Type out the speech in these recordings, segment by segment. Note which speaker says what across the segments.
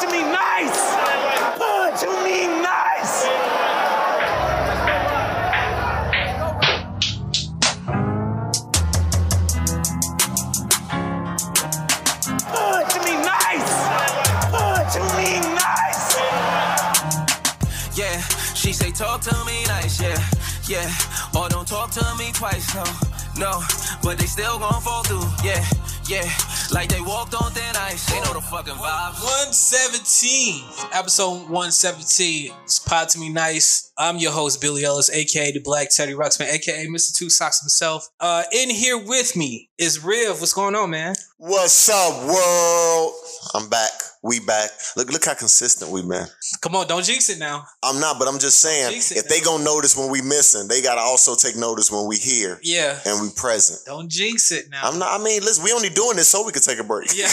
Speaker 1: to me nice. Put to me nice. Put to me nice. Put to me nice.
Speaker 2: Yeah, she say talk to me nice, yeah, yeah. Or don't talk to me twice, no, no. But they still gon' fall through, yeah, yeah. Like they walked on thin ice, they know the fucking vibes.
Speaker 3: 117, episode 117. It's Pod to Me Nice. I'm your host, Billy Ellis, aka the Black Teddy Ruxpin, aka Mr. Two Socks himself. Uh, in here with me is Riv. What's going on, man?
Speaker 4: What's up, world? I'm back. We back. Look, look how consistent we been.
Speaker 3: Come on, don't jinx it now.
Speaker 4: I'm not, but I'm just saying,
Speaker 3: Jinx it
Speaker 4: if they
Speaker 3: now.
Speaker 4: gonna notice when we missing, they gotta also take notice when we here
Speaker 3: Yeah,
Speaker 4: and we present.
Speaker 3: don't jinx it now.
Speaker 4: I'm not. I mean, listen, we only doing this so we can take a break.
Speaker 3: Yeah.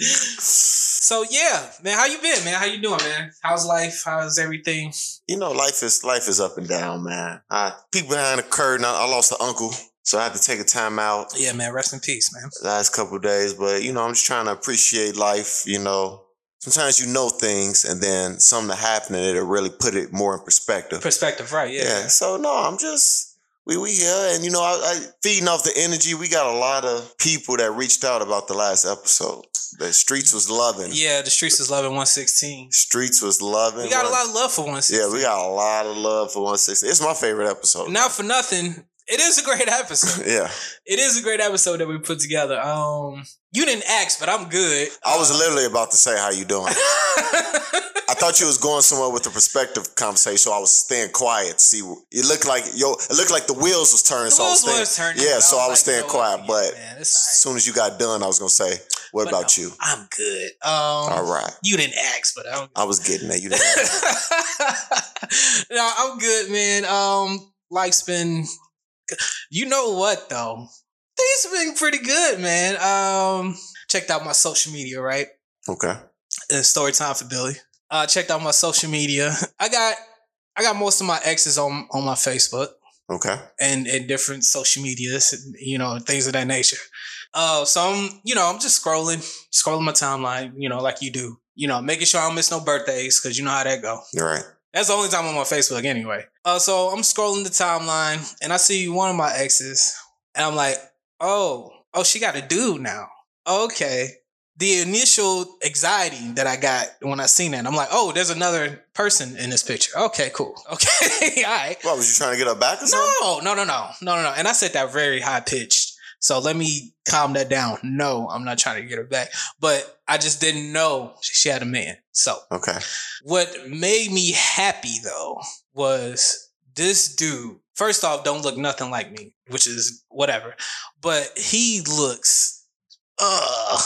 Speaker 3: so yeah, man, how you been, man? How you doing, man? How's life? How's everything?
Speaker 4: You know, life is life is up and down, man. I peek behind the curtain. I, I lost an uncle, so I had to take a time out
Speaker 3: Yeah, man. Rest in peace, man.
Speaker 4: last couple of days. But you know, I'm just trying to appreciate life. You know, sometimes you know things, and then something happen, and it'll really put it more in perspective.
Speaker 3: Perspective, right? Yeah.
Speaker 4: Yeah. So no, I'm just we we here, and you know, I, I feeding off the energy. We got a lot of people that reached out about the last episode. The streets was loving.
Speaker 3: Yeah, the streets was loving 116.
Speaker 4: Streets was loving.
Speaker 3: We got a lot of love for 116.
Speaker 4: Yeah, we got a lot of love for 116. It's my favorite episode.
Speaker 3: Not for nothing. It is a great episode.
Speaker 4: yeah,
Speaker 3: it is a great episode that we put together. Um, you didn't ask, but I'm good.
Speaker 4: I was literally about to say how you doing. I thought you was going somewhere with the perspective conversation, so I was staying quiet. See, it looked like yo, it looked like the wheels was turning.
Speaker 3: The
Speaker 4: so I was
Speaker 3: wheels
Speaker 4: staying,
Speaker 3: turning,
Speaker 4: Yeah, so I was
Speaker 3: like,
Speaker 4: staying quiet. But
Speaker 3: man,
Speaker 4: as soon as you got done, I was gonna say, "What
Speaker 3: But
Speaker 4: about
Speaker 3: no,
Speaker 4: you?"
Speaker 3: I'm good. Um,
Speaker 4: All right,
Speaker 3: You didn't ask, but I'm.
Speaker 4: I was getting there. You didn't.
Speaker 3: no, I'm good, man. Um, life's been. You know what though? Things have been pretty good, man. Um, checked out my social media, right?
Speaker 4: okay.
Speaker 3: It's story time for Billy. Uh, checked out my social media. I got, I got most of my exes on on my Facebook
Speaker 4: Okay.
Speaker 3: and and different social medias, you know, things of that nature. Uh, so I'm, you know, I'm just scrolling, scrolling my timeline, you know, like you do, you know, making sure I don't miss no birthdays because you know how that go.
Speaker 4: You're right.
Speaker 3: That's the only time I'm on my Facebook anyway. Uh, so I'm scrolling the timeline and I see one of my exes, and I'm like, oh, oh, she got a dude now. Okay. The initial anxiety that I got when I seen that, I'm like, oh, there's another person in this picture. Okay, cool. Okay, all right.
Speaker 4: What was you trying to get her back or something?
Speaker 3: No, no, no, no, no, no, no. And I said that very high pitched. So let me calm that down. No, I'm not trying to get her back. But I just didn't know she had a man. So
Speaker 4: Okay.
Speaker 3: what made me happy though was this dude. First off, don't look nothing like me, which is whatever. But he looks uh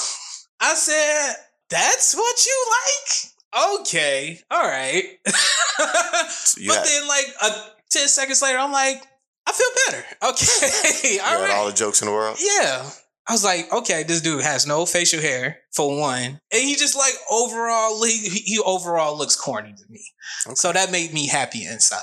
Speaker 3: I said, that's what you like? Okay. All right. but then like uh, 10 seconds later, I'm like, I feel better. Okay.
Speaker 4: You
Speaker 3: all
Speaker 4: had all the jokes in the world.
Speaker 3: Yeah. I was like, okay, this dude has no facial hair for one, and he just like overall, he, he overall looks corny to me. So that made me happy inside.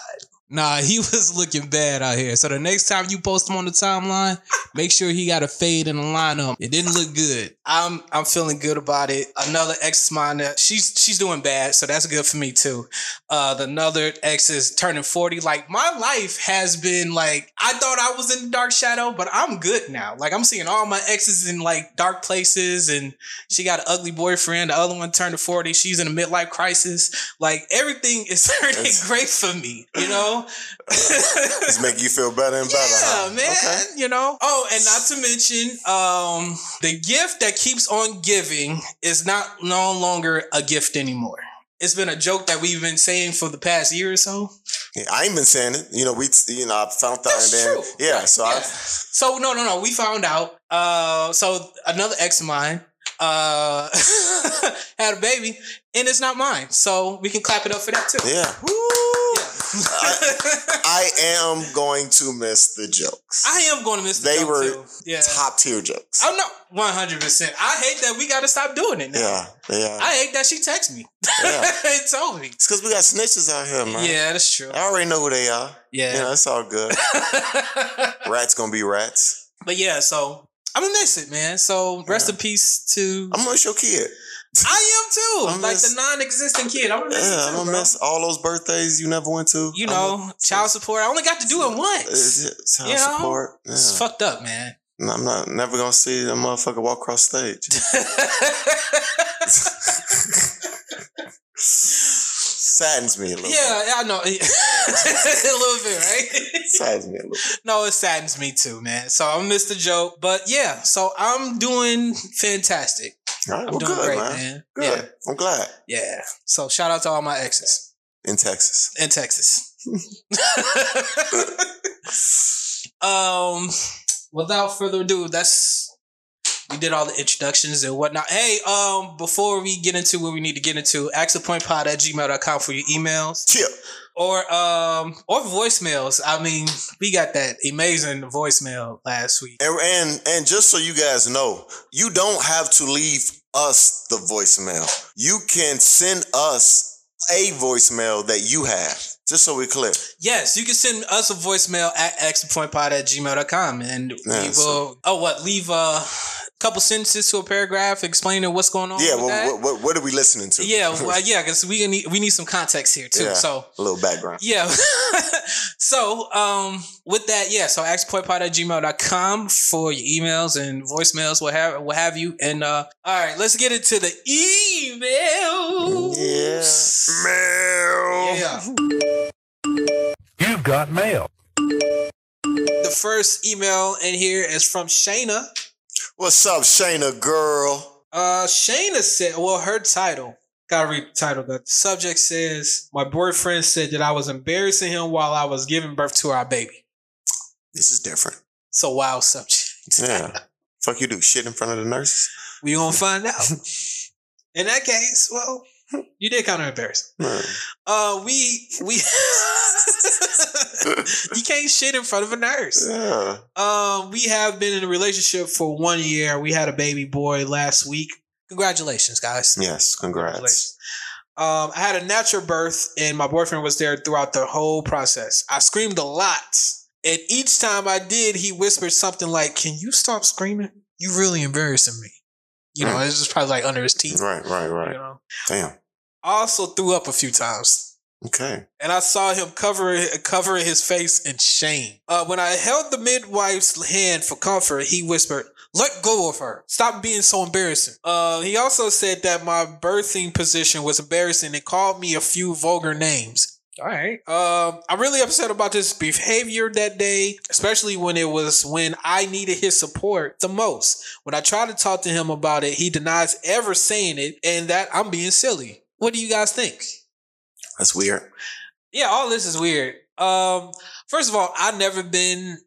Speaker 3: Nah, he was looking bad out here. So the next time you post him on the timeline, make sure he got a fade in the lineup. It didn't look good. I'm I'm feeling good about it. Another ex of mine, she's she's doing bad, so that's good for me too. Uh, the another ex is turning 40. Like my life has been like I thought I was in the dark shadow, but I'm good now. Like I'm seeing all my exes in like dark places, and she got an ugly boyfriend. The other one turned to 40. She's in a midlife crisis. Like everything is turning great for me, you know?
Speaker 4: It's making you feel better and better.
Speaker 3: Yeah,
Speaker 4: huh?
Speaker 3: man.
Speaker 4: Okay.
Speaker 3: You know. Oh, and not to mention, um, the gift that keeps on giving is not no longer a gift anymore. It's been a joke that we've been saying for the past year or so.
Speaker 4: Yeah, I ain't been saying it. You know, we, you know, I found out
Speaker 3: That's
Speaker 4: and then,
Speaker 3: true.
Speaker 4: yeah.
Speaker 3: Right,
Speaker 4: So
Speaker 3: yeah.
Speaker 4: I,
Speaker 3: So no, no, no. We found out. Uh, so another ex of mine uh had a baby, and it's not mine. So we can clap it up for that too.
Speaker 4: yeah. Woo!
Speaker 3: Yeah.
Speaker 4: I am going to miss the jokes.
Speaker 3: I am going to miss the
Speaker 4: They were
Speaker 3: too. Yeah.
Speaker 4: Top tier jokes.
Speaker 3: I'm not 100. percent I hate that we got to stop doing it now.
Speaker 4: Yeah, yeah.
Speaker 3: I hate that she texted me
Speaker 4: Yeah.
Speaker 3: and told me.
Speaker 4: it's because we got snitches out here, man.
Speaker 3: Yeah, that's true.
Speaker 4: I already know who they are.
Speaker 3: Yeah.
Speaker 4: Yeah, it's all good. rats gonna be rats.
Speaker 3: but yeah, so I'm gonna miss it, man. So rest
Speaker 4: Yeah.
Speaker 3: in peace to.
Speaker 4: I'm gonna miss your kid.
Speaker 3: I am too.
Speaker 4: I'm
Speaker 3: like
Speaker 4: miss-
Speaker 3: the non-existent kid. I'm gonna miss
Speaker 4: Yeah,
Speaker 3: it
Speaker 4: I'm gonna
Speaker 3: bro.
Speaker 4: miss all those birthdays you never went to.
Speaker 3: You know,
Speaker 4: gonna-
Speaker 3: child support. I only got to do it once.
Speaker 4: Child
Speaker 3: You know?
Speaker 4: support. Yeah.
Speaker 3: It's fucked up, man.
Speaker 4: I'm not never gonna see that motherfucker walk across stage. Saddens me a little.
Speaker 3: yeah, yeah, I know. a little bit, right?
Speaker 4: bit. Saddens me a little. bit.
Speaker 3: no, it saddens me too, man. So I missed the joke, but yeah. So I'm doing fantastic.
Speaker 4: All right,
Speaker 3: I'm
Speaker 4: well,
Speaker 3: doing
Speaker 4: good,
Speaker 3: great,
Speaker 4: man.
Speaker 3: man.
Speaker 4: Good.
Speaker 3: Yeah,
Speaker 4: I'm glad.
Speaker 3: yeah. So shout out to all my exes
Speaker 4: In Texas.
Speaker 3: in Texas. um, without further ado, that's we did all the introductions and whatnot. Hey, um, before we get into what we need to get into, axthepointpod at gmail.com for your emails
Speaker 4: Chip.
Speaker 3: or um or voicemails. I mean, we got that amazing voicemail last week.
Speaker 4: And, and and just so you guys know, you don't have to leave us the voicemail. You can send us a voicemail that you have. Just so we're clear.
Speaker 3: Yes, you can send us a voicemail at axthepointpod at gmail.com and
Speaker 4: Yeah,
Speaker 3: we will
Speaker 4: so-
Speaker 3: oh what leave a couple sentences to a paragraph explaining what's going on.
Speaker 4: Yeah,
Speaker 3: with
Speaker 4: well,
Speaker 3: that.
Speaker 4: what, what, what are we listening to?
Speaker 3: Yeah, well, yeah, because we need we need some context here too.
Speaker 4: Yeah.
Speaker 3: So
Speaker 4: a little background.
Speaker 3: yeah. so um with that, yeah, so axpointpod at gmail.com for your emails and voicemails, what have what have you. And uh all right, let's get into the emails.
Speaker 4: Yeah. Mail.
Speaker 3: Yeah.
Speaker 5: You've got mail.
Speaker 3: The first email in here is from Shayna.
Speaker 4: What's up, Shayna girl?
Speaker 3: Uh Shayna said, well, her title. Gotta read the title. The subject says, My boyfriend said that I was embarrassing him while I was giving birth to our baby.
Speaker 4: This is different.
Speaker 3: It's a wild subject.
Speaker 4: Yeah. Fuck you do shit in front of the nurses.
Speaker 3: We gonna find out. In that case, well, you did kind of embarrass.
Speaker 4: Man.
Speaker 3: Uh, we we you can't shit in front of a nurse.
Speaker 4: Yeah.
Speaker 3: Um, we have been in a relationship for one year. We had a baby boy last week. Congratulations, guys.
Speaker 4: Yes. Congrats.
Speaker 3: Congratulations. Um, I had a natural birth, and my boyfriend was there throughout the whole process. I screamed a lot, and each time I did, he whispered something like, "Can you stop screaming? You're really embarrassing me." You know,
Speaker 4: Mm.
Speaker 3: it's just probably like under his teeth.
Speaker 4: Right. Right.
Speaker 3: You
Speaker 4: Right.
Speaker 3: know.
Speaker 4: Damn.
Speaker 3: I also threw up a few times.
Speaker 4: Okay.
Speaker 3: And I saw him cover covering his face in shame. Uh, when I held the midwife's hand for comfort, he whispered, "Let go of her. Stop being so embarrassing." Uh, he also said that my birthing position was embarrassing and called me a few vulgar names. All right. Um, I'm really upset about this behavior that day, especially when it was when I needed his support the most. When I tried to talk to him about it, he denies ever saying it, and that I'm being silly. What do you guys think?
Speaker 4: That's weird.
Speaker 3: Yeah, all this is weird. Um, first of all, I've never been.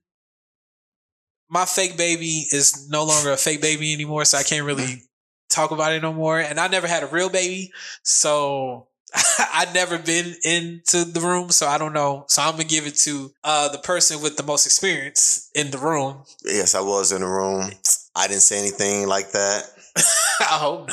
Speaker 3: My fake baby is no longer a fake baby anymore, so I can't really talk about it no more. And I never had a real baby, so I've never been into the room, so I don't know. So I'm gonna give it to uh, the person with the most experience in the room.
Speaker 4: Yes, I was in the room. I didn't say anything like that.
Speaker 3: I hope.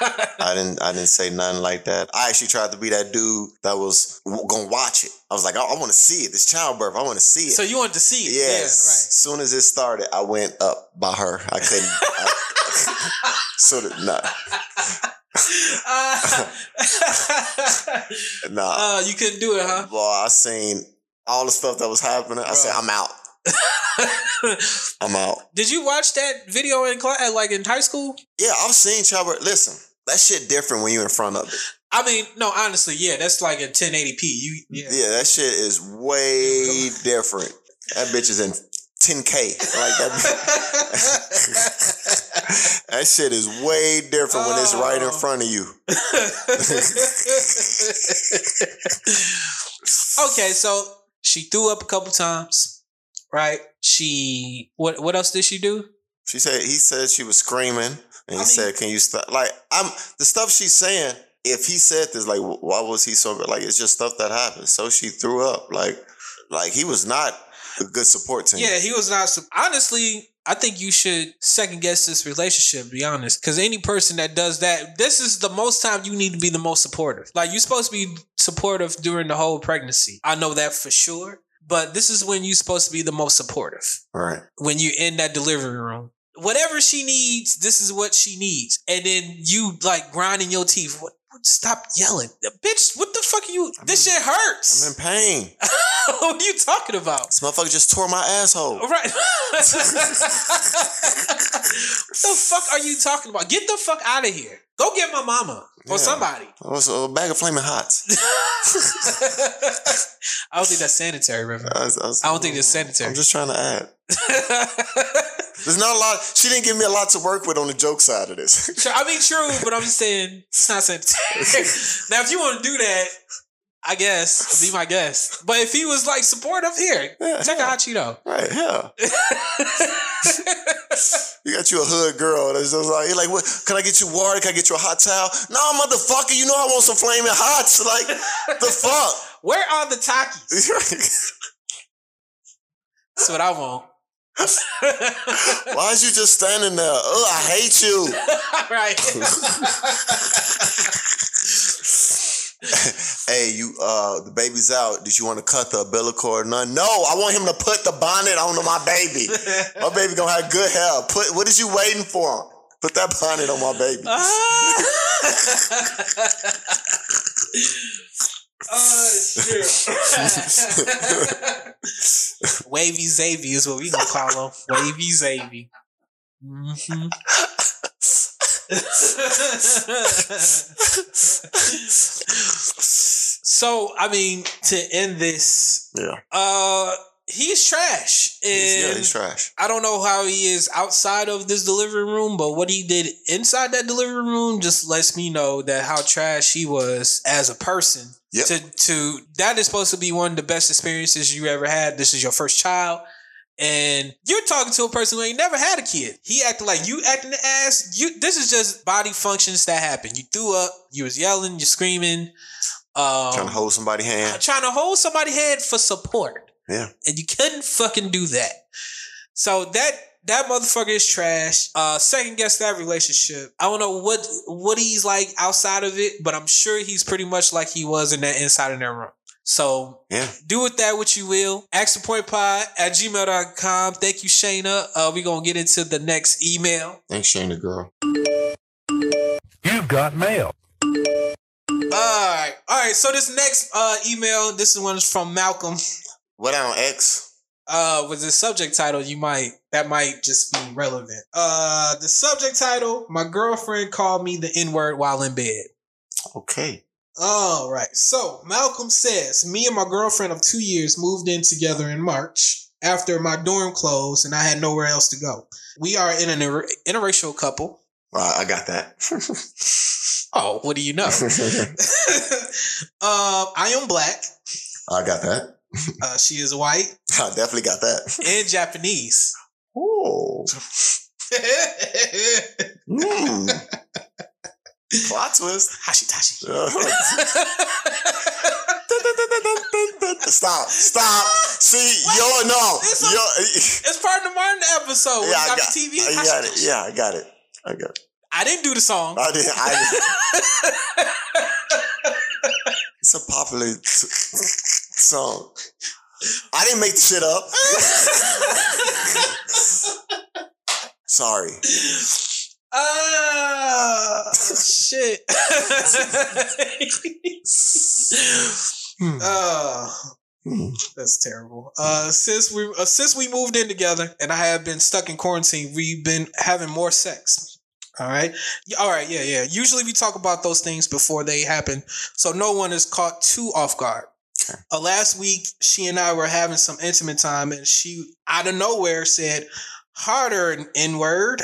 Speaker 3: Not.
Speaker 4: I didn't. I didn't say nothing like that. I actually tried to be that dude that was gonna watch it. I was like, I, I want to see it. This childbirth. I want to see it.
Speaker 3: so you wanted to see it?
Speaker 4: yes. As soon as it started, I went up by her. I couldn't. I, sort of. Nah.
Speaker 3: Yeah, right.
Speaker 4: Nah.
Speaker 3: Uh, uh, you couldn't do it, huh?
Speaker 4: Boy, I seen all the stuff that was happening. I said, I'm out. I'm out.
Speaker 3: Did you watch that video in class, uh, like in high school?
Speaker 4: Yeah, I've seen childbirth. Listen, that shit different when you're in front of it.
Speaker 3: I mean, no, honestly, yeah, that's like in 1080p. You, yeah,
Speaker 4: Yeah, that shit is way different. That bitch is in 10K. Like that. that shit is way different when it's right in
Speaker 3: Oh.
Speaker 4: front of you.
Speaker 3: okay, so she threw up a couple times, right? She what? What else did she do?
Speaker 4: She said he said she was screaming, and he
Speaker 3: I mean-
Speaker 4: said, "Can you stop?" Like I'm the stuff she's saying. If he said this, like, why was he so like? It's just stuff that happens. So she threw up, like, like he was not a good support team.
Speaker 3: Yeah, he was not. Honestly, I think you should second guess this relationship. Be honest, because any person that does that, this is the most time you need to be the most supportive. Like you're supposed to be supportive during the whole pregnancy. I know that for sure. But this is when you're supposed to be the most supportive.
Speaker 4: right.
Speaker 3: When you're in that delivery room. whatever she needs, this is what she needs. And then you like grinding your teeth. What, stop yelling. Bitch, what the fuck are you? This shit hurts.
Speaker 4: I'm in pain.
Speaker 3: what are you talking about?
Speaker 4: This motherfucker just tore my asshole.
Speaker 3: Right. what the fuck are you talking about? Get the fuck out of here. Go get my mama or
Speaker 4: Yeah.
Speaker 3: somebody.
Speaker 4: Oh, it was a bag of flaming hots.
Speaker 3: I don't think that's sanitary, Reverend.
Speaker 4: I, was- I was-
Speaker 3: I don't think it's sanitary.
Speaker 4: I'm just trying to add. There's not a lot. She didn't give me a lot to work with on the joke side of this.
Speaker 3: I mean, true, but I'm just saying it's not sanitary. now, if you want to do that, I guess be my guest. But if he was like supportive, here,
Speaker 4: Yeah,
Speaker 3: check
Speaker 4: yeah.
Speaker 3: out hot Cheeto.
Speaker 4: right? Yeah. You got you a hood girl that's just like, you're like, what? Can I get you water? Can I get you a hot towel? No, motherfucker. You know I want some flaming hots. Like the fuck.
Speaker 3: Where are the Takis? That's what I want.
Speaker 4: Why is you just standing there? Oh, I hate you.
Speaker 3: right.
Speaker 4: hey, you uh the baby's out. Did you want to cut the umbilical cord? None. No, I want him to put the bonnet on my baby. My baby gonna have good hair. Put what is you waiting for? Put that bonnet on my baby.
Speaker 3: oh shit. Wavy Zavy is what we gonna call him. Wavy Zavy. Mhm. so I mean, to end this,
Speaker 4: yeah.
Speaker 3: uh, he's trash,
Speaker 4: He's, yeah, he's trash.
Speaker 3: I don't know how he is outside of this delivery room, but what he did inside that delivery room just lets me know that how trash he was as a person.
Speaker 4: Yep.
Speaker 3: To to that is supposed to be one of the best experiences you ever had. This is your first child. And you're talking to a person who ain't never had a kid. He acted like you acting the ass. You this is just body functions that happen. You threw up, you was yelling, you're screaming, um,
Speaker 4: Trying to hold somebody's hand.
Speaker 3: trying to hold somebody's head for support
Speaker 4: Yeah.
Speaker 3: and you couldn't fucking do that. So that that motherfucker is trash. Uh, second guess that relationship. I don't know what what he's like outside of it, but I'm sure he's pretty much like he was in that inside of that room. So
Speaker 4: Yeah.
Speaker 3: do with that what you will. Pod at gmail.com. Thank you, Shayna. Uh, we're gonna get into the next email.
Speaker 4: Thanks, Shane, girl.
Speaker 5: You've got mail.
Speaker 3: Alright. Alright, so this next uh email, this one is from Malcolm.
Speaker 4: What on X?
Speaker 3: uh with the subject title you might that might just be relevant uh the subject title my girlfriend called me the n-word while in bed
Speaker 4: Okay.
Speaker 3: all right so malcolm says me and my girlfriend of two years moved in together in march after my dorm closed and i had nowhere else to go we are in an inter- interracial couple
Speaker 4: Right, I got that.
Speaker 3: oh what do you know um i am black
Speaker 4: I got that.
Speaker 3: Uh, she is white
Speaker 4: I definitely got that.
Speaker 3: and japanese
Speaker 4: Oh. Mm. Plot twist.
Speaker 3: hashitashi
Speaker 4: stop. Stop. See, yo, no.
Speaker 3: One-
Speaker 4: Yo,
Speaker 3: It's part of the Martin episode.
Speaker 4: yeah, I
Speaker 3: got,
Speaker 4: got,
Speaker 3: TV.
Speaker 4: I got it. Yeah, I got it. I got it.
Speaker 3: I didn't do the song.
Speaker 4: I did. I It's a popular t- song. I didn't make the shit up. Sorry.
Speaker 3: Ah, shit. Oh,
Speaker 4: Hmm.
Speaker 3: that's terrible. Uh, since we uh, since we moved in together, and I have been stuck in quarantine, we've been having more sex. All right, all right, yeah, yeah. Usually we talk about those things before they happen, so no one is caught too off guard. Uh, last week, she and I were having some intimate time, and she out of nowhere said, "Harder, N word."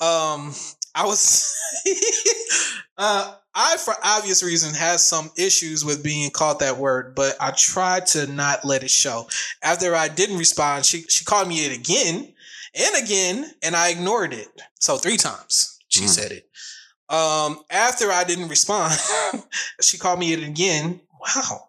Speaker 3: Um, I was, uh, I for obvious reason has some issues with being called that word, but I tried to not let it show. After I didn't respond, she she called me it again and again, and I ignored it. So three times she
Speaker 4: Mm.
Speaker 3: said it. Um, after I didn't respond, she called me it again. Wow.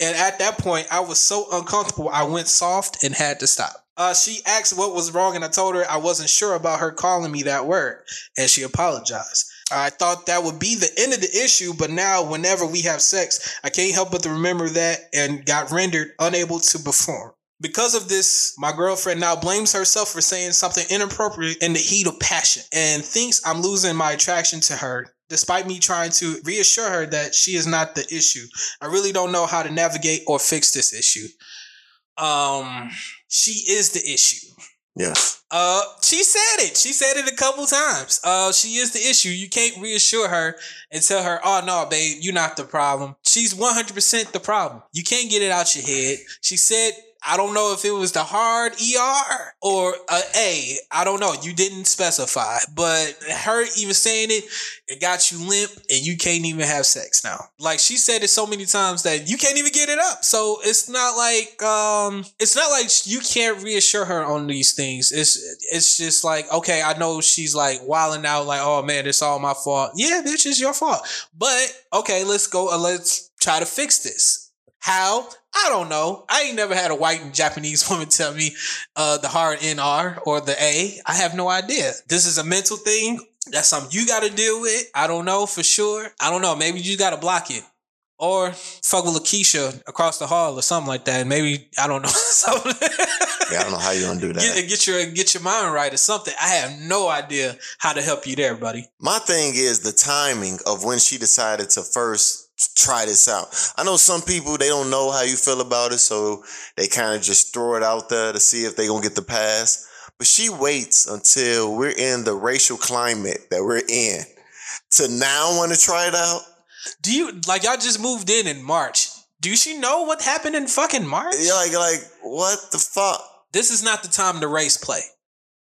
Speaker 3: And at that point, I was so uncomfortable, I went soft and had to stop. Uh, she asked what was wrong, and I told her I wasn't sure about her calling me that word, and she apologized. I thought that would be the end of the issue, but now, whenever we have sex, I can't help but remember that and got rendered unable to perform. Because of this, my girlfriend now blames herself for saying something inappropriate in the heat of passion and thinks I'm losing my attraction to her. Despite me trying to reassure her that she is not the issue, I really don't know how to navigate or fix this issue. Um, she is the issue.
Speaker 4: Yes.
Speaker 3: Uh, she said it. She said it a couple times. Uh, she is the issue. You can't reassure her and tell her, "Oh no, babe, you're not the problem." She's 100% the problem. You can't get it out your head. She said, "I don't know if it was the hard ER or a A. I don't know. You didn't specify." But her even saying it, it got you limp, and you can't even have sex now. Like she said it so many times that you can't even get it up. So it's not like um, it's not like you can't reassure her on these things. It's it's just like okay, I know she's like wilding out, like oh man, it's all my fault. Yeah, bitch, it's your fault. But okay, let's go. Uh, let's try to fix this. How? I don't know. I ain't never had a white and Japanese woman tell me uh, the hard NR or the A. I have no idea. This is a mental thing. That's something you got to deal with. I don't know for sure. I don't know. Maybe you got to block it. Or fuck with Lakeisha across the hall or something like that. Maybe I don't know.
Speaker 4: Yeah, I don't know how you're gonna do that.
Speaker 3: get, get your get your mind right or something. I have no idea how to help you there, buddy.
Speaker 4: My thing is the timing of when she decided to first try this out. I know some people they don't know how you feel about it, so they kind of just throw it out there to see if they gonna get the pass. But she waits until we're in the racial climate that we're in to now want to try it out.
Speaker 3: Do you like y'all just moved in in March? Do she know what happened in fucking March?
Speaker 4: Yeah, like like what the fuck?
Speaker 3: This is not the time to race play.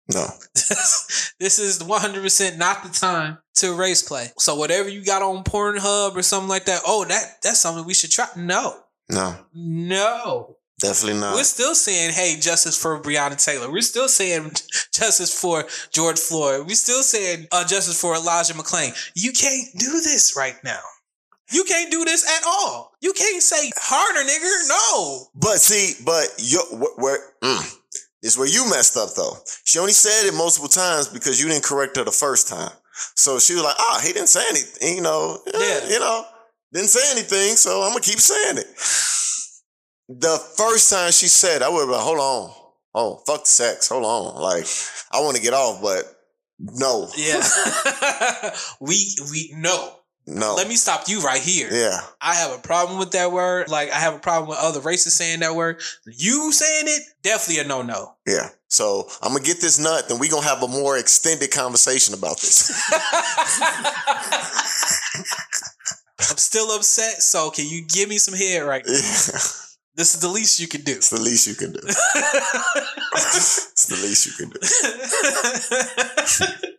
Speaker 4: No.
Speaker 3: this is 100% not the time to race play. So whatever you got on Pornhub or something like that, oh, that that's something we should try. No.
Speaker 4: No.
Speaker 3: No.
Speaker 4: Definitely not.
Speaker 3: We're still saying, hey, justice for Breonna Taylor. We're still saying justice for George Floyd. We're still saying uh, justice for Elijah McClain. You can't do this right now. You can't do this at all. You can't say harder, nigga. No.
Speaker 4: But see, but you where, where mm, is where you messed up though. She only said it multiple times because you didn't correct her the first time. So she was like, "Ah, he didn't say anything." You know,
Speaker 3: Yeah.
Speaker 4: you know, didn't say anything. So I'm gonna keep saying it. The first time she said, I would have been, like, "Hold on, oh fuck the sex, hold on." Like I want to get off, but no,
Speaker 3: Yeah. we we no.
Speaker 4: No.
Speaker 3: Let me stop you right here.
Speaker 4: yeah,
Speaker 3: I have a problem with that word. Like I have a problem with other races saying that word. You saying it, definitely a no no.
Speaker 4: yeah. So I'm gonna get this nut, then we gonna have a more extended conversation about this.
Speaker 3: I'm still upset. So can you give me some head right now?
Speaker 4: it's
Speaker 3: This is the least you can do.
Speaker 4: It's the least you can do. it's the least you can do.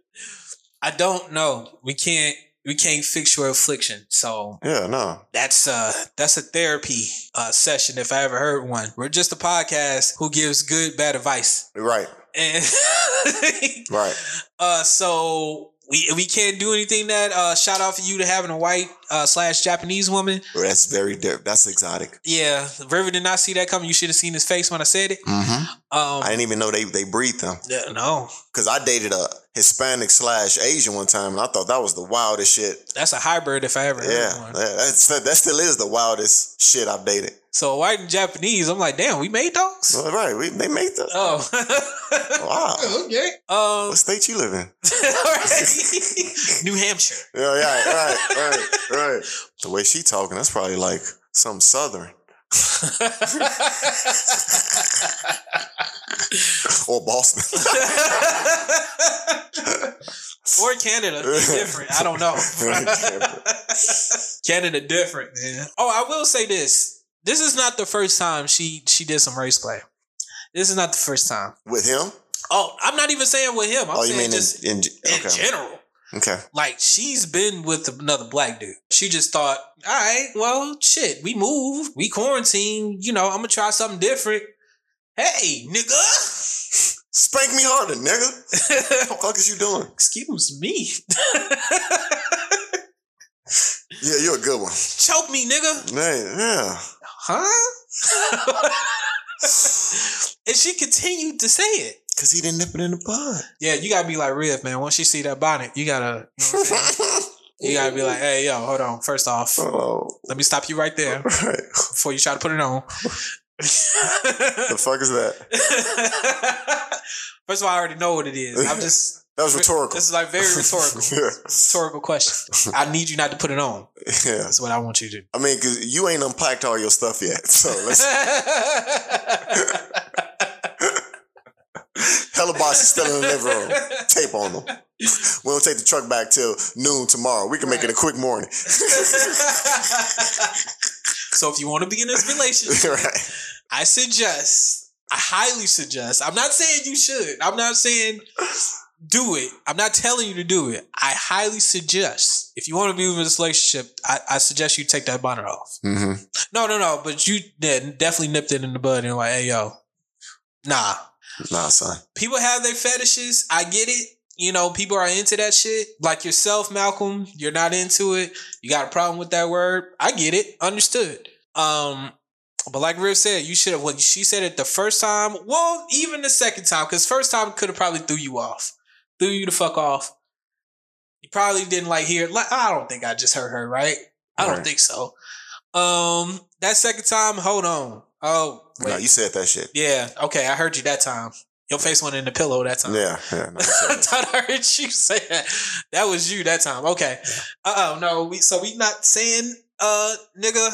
Speaker 3: I don't know. We can't we can't fix your affliction. So
Speaker 4: Yeah, no.
Speaker 3: that's uh that's a therapy uh session if I ever heard one. We're just a podcast who gives good bad advice.
Speaker 4: Right,
Speaker 3: And
Speaker 4: right.
Speaker 3: uh so we we can't do anything that uh shout out for you to having a white uh slash Japanese woman.
Speaker 4: Well, that's very. That's exotic.
Speaker 3: Yeah, River did not see that coming. You should have seen his face when I said it.
Speaker 4: Mm-hmm.
Speaker 3: Um
Speaker 4: I didn't even know they they breed them
Speaker 3: yeah, no.
Speaker 4: because I dated a Hispanic slash Asian one time, and I thought that was the wildest shit.
Speaker 3: That's a hybrid if I ever heard
Speaker 4: Yeah,
Speaker 3: one.
Speaker 4: yeah, that's, that still is the wildest shit I've dated.
Speaker 3: So white and Japanese, I'm like, damn, we made dogs?
Speaker 4: Well, right, we, they made that.
Speaker 3: Oh.
Speaker 4: Wow.
Speaker 3: okay. Um
Speaker 4: What state you live in?
Speaker 3: New Hampshire.
Speaker 4: Yeah, yeah, right, right, right. The way she talking, that's probably like some southern or Boston.
Speaker 3: or Canada. They're different. I don't know. Canada different, man. Oh, I will say this. This is not the first time she she did some race play. This is not the first time.
Speaker 4: With him?
Speaker 3: Oh, I'm not even saying with him. I'm
Speaker 4: oh, you mean
Speaker 3: just
Speaker 4: in, in,
Speaker 3: in general.
Speaker 4: okay.
Speaker 3: Like she's been with another black dude. She just thought, all right, well, shit, we move, we quarantine. You know, I'm gonna try something different. Hey, nigga.
Speaker 4: Spank me harder, nigga. What the fuck is you doing?
Speaker 3: Excuse me.
Speaker 4: Yeah, you're a good one.
Speaker 3: Choke me, nigga.
Speaker 4: Man, yeah.
Speaker 3: Huh? and she continued to say it.
Speaker 4: Cause he didn't nip it in the bud.
Speaker 3: Yeah, you gotta be like Riff, man. Once you see that bonnet, you gotta you, know what I'm saying? You gotta be like, hey, yo, hold on. First off,
Speaker 4: oh,
Speaker 3: let me stop you right there
Speaker 4: right.
Speaker 3: before you try to put it on.
Speaker 4: The fuck is that?
Speaker 3: First of all, I already know what it is. I'm just
Speaker 4: That was rhetorical.
Speaker 3: This is like very rhetorical.
Speaker 4: yeah.
Speaker 3: rhetorical question. I need you not to put it on.
Speaker 4: yeah.
Speaker 3: That's what I want you to do.
Speaker 4: I mean, cause you ain't unpacked all your stuff yet. So let's Hella boss is still in the living room. Tape on them. We don't take the truck back till noon tomorrow. We can make it a quick morning.
Speaker 3: so if you want to be in this relationship,
Speaker 4: right.
Speaker 3: I suggest, I highly suggest. I'm not saying you should. I'm not saying do it. I'm not telling you to do it. I highly suggest if you want to be in this relationship, I, I suggest you take that bonnet off.
Speaker 4: Mm-hmm.
Speaker 3: No, no, no. But you yeah, definitely nipped it in the bud and like, hey, yo, nah.
Speaker 4: Nah, son.
Speaker 3: People have their fetishes. I get it. You know, people are into that shit. Like yourself, Malcolm, you're not into it. You got a problem with that word. I get it. Understood. Um, but like Riv said, you should have. When she said it the first time, well, even the second time, because first time could have probably threw you off, threw you the fuck off. You probably didn't like hear. Like I don't think I just heard her right. I don't
Speaker 4: Right.
Speaker 3: think so. Um, that second time, hold on. Oh, wait.
Speaker 4: No, you said that shit.
Speaker 3: Yeah. Okay. I heard you that time. Your face went in the pillow that time.
Speaker 4: Yeah, yeah. No,
Speaker 3: I thought I heard you say that. That was you that time. Okay. Uh oh. No. We so we not saying uh nigga.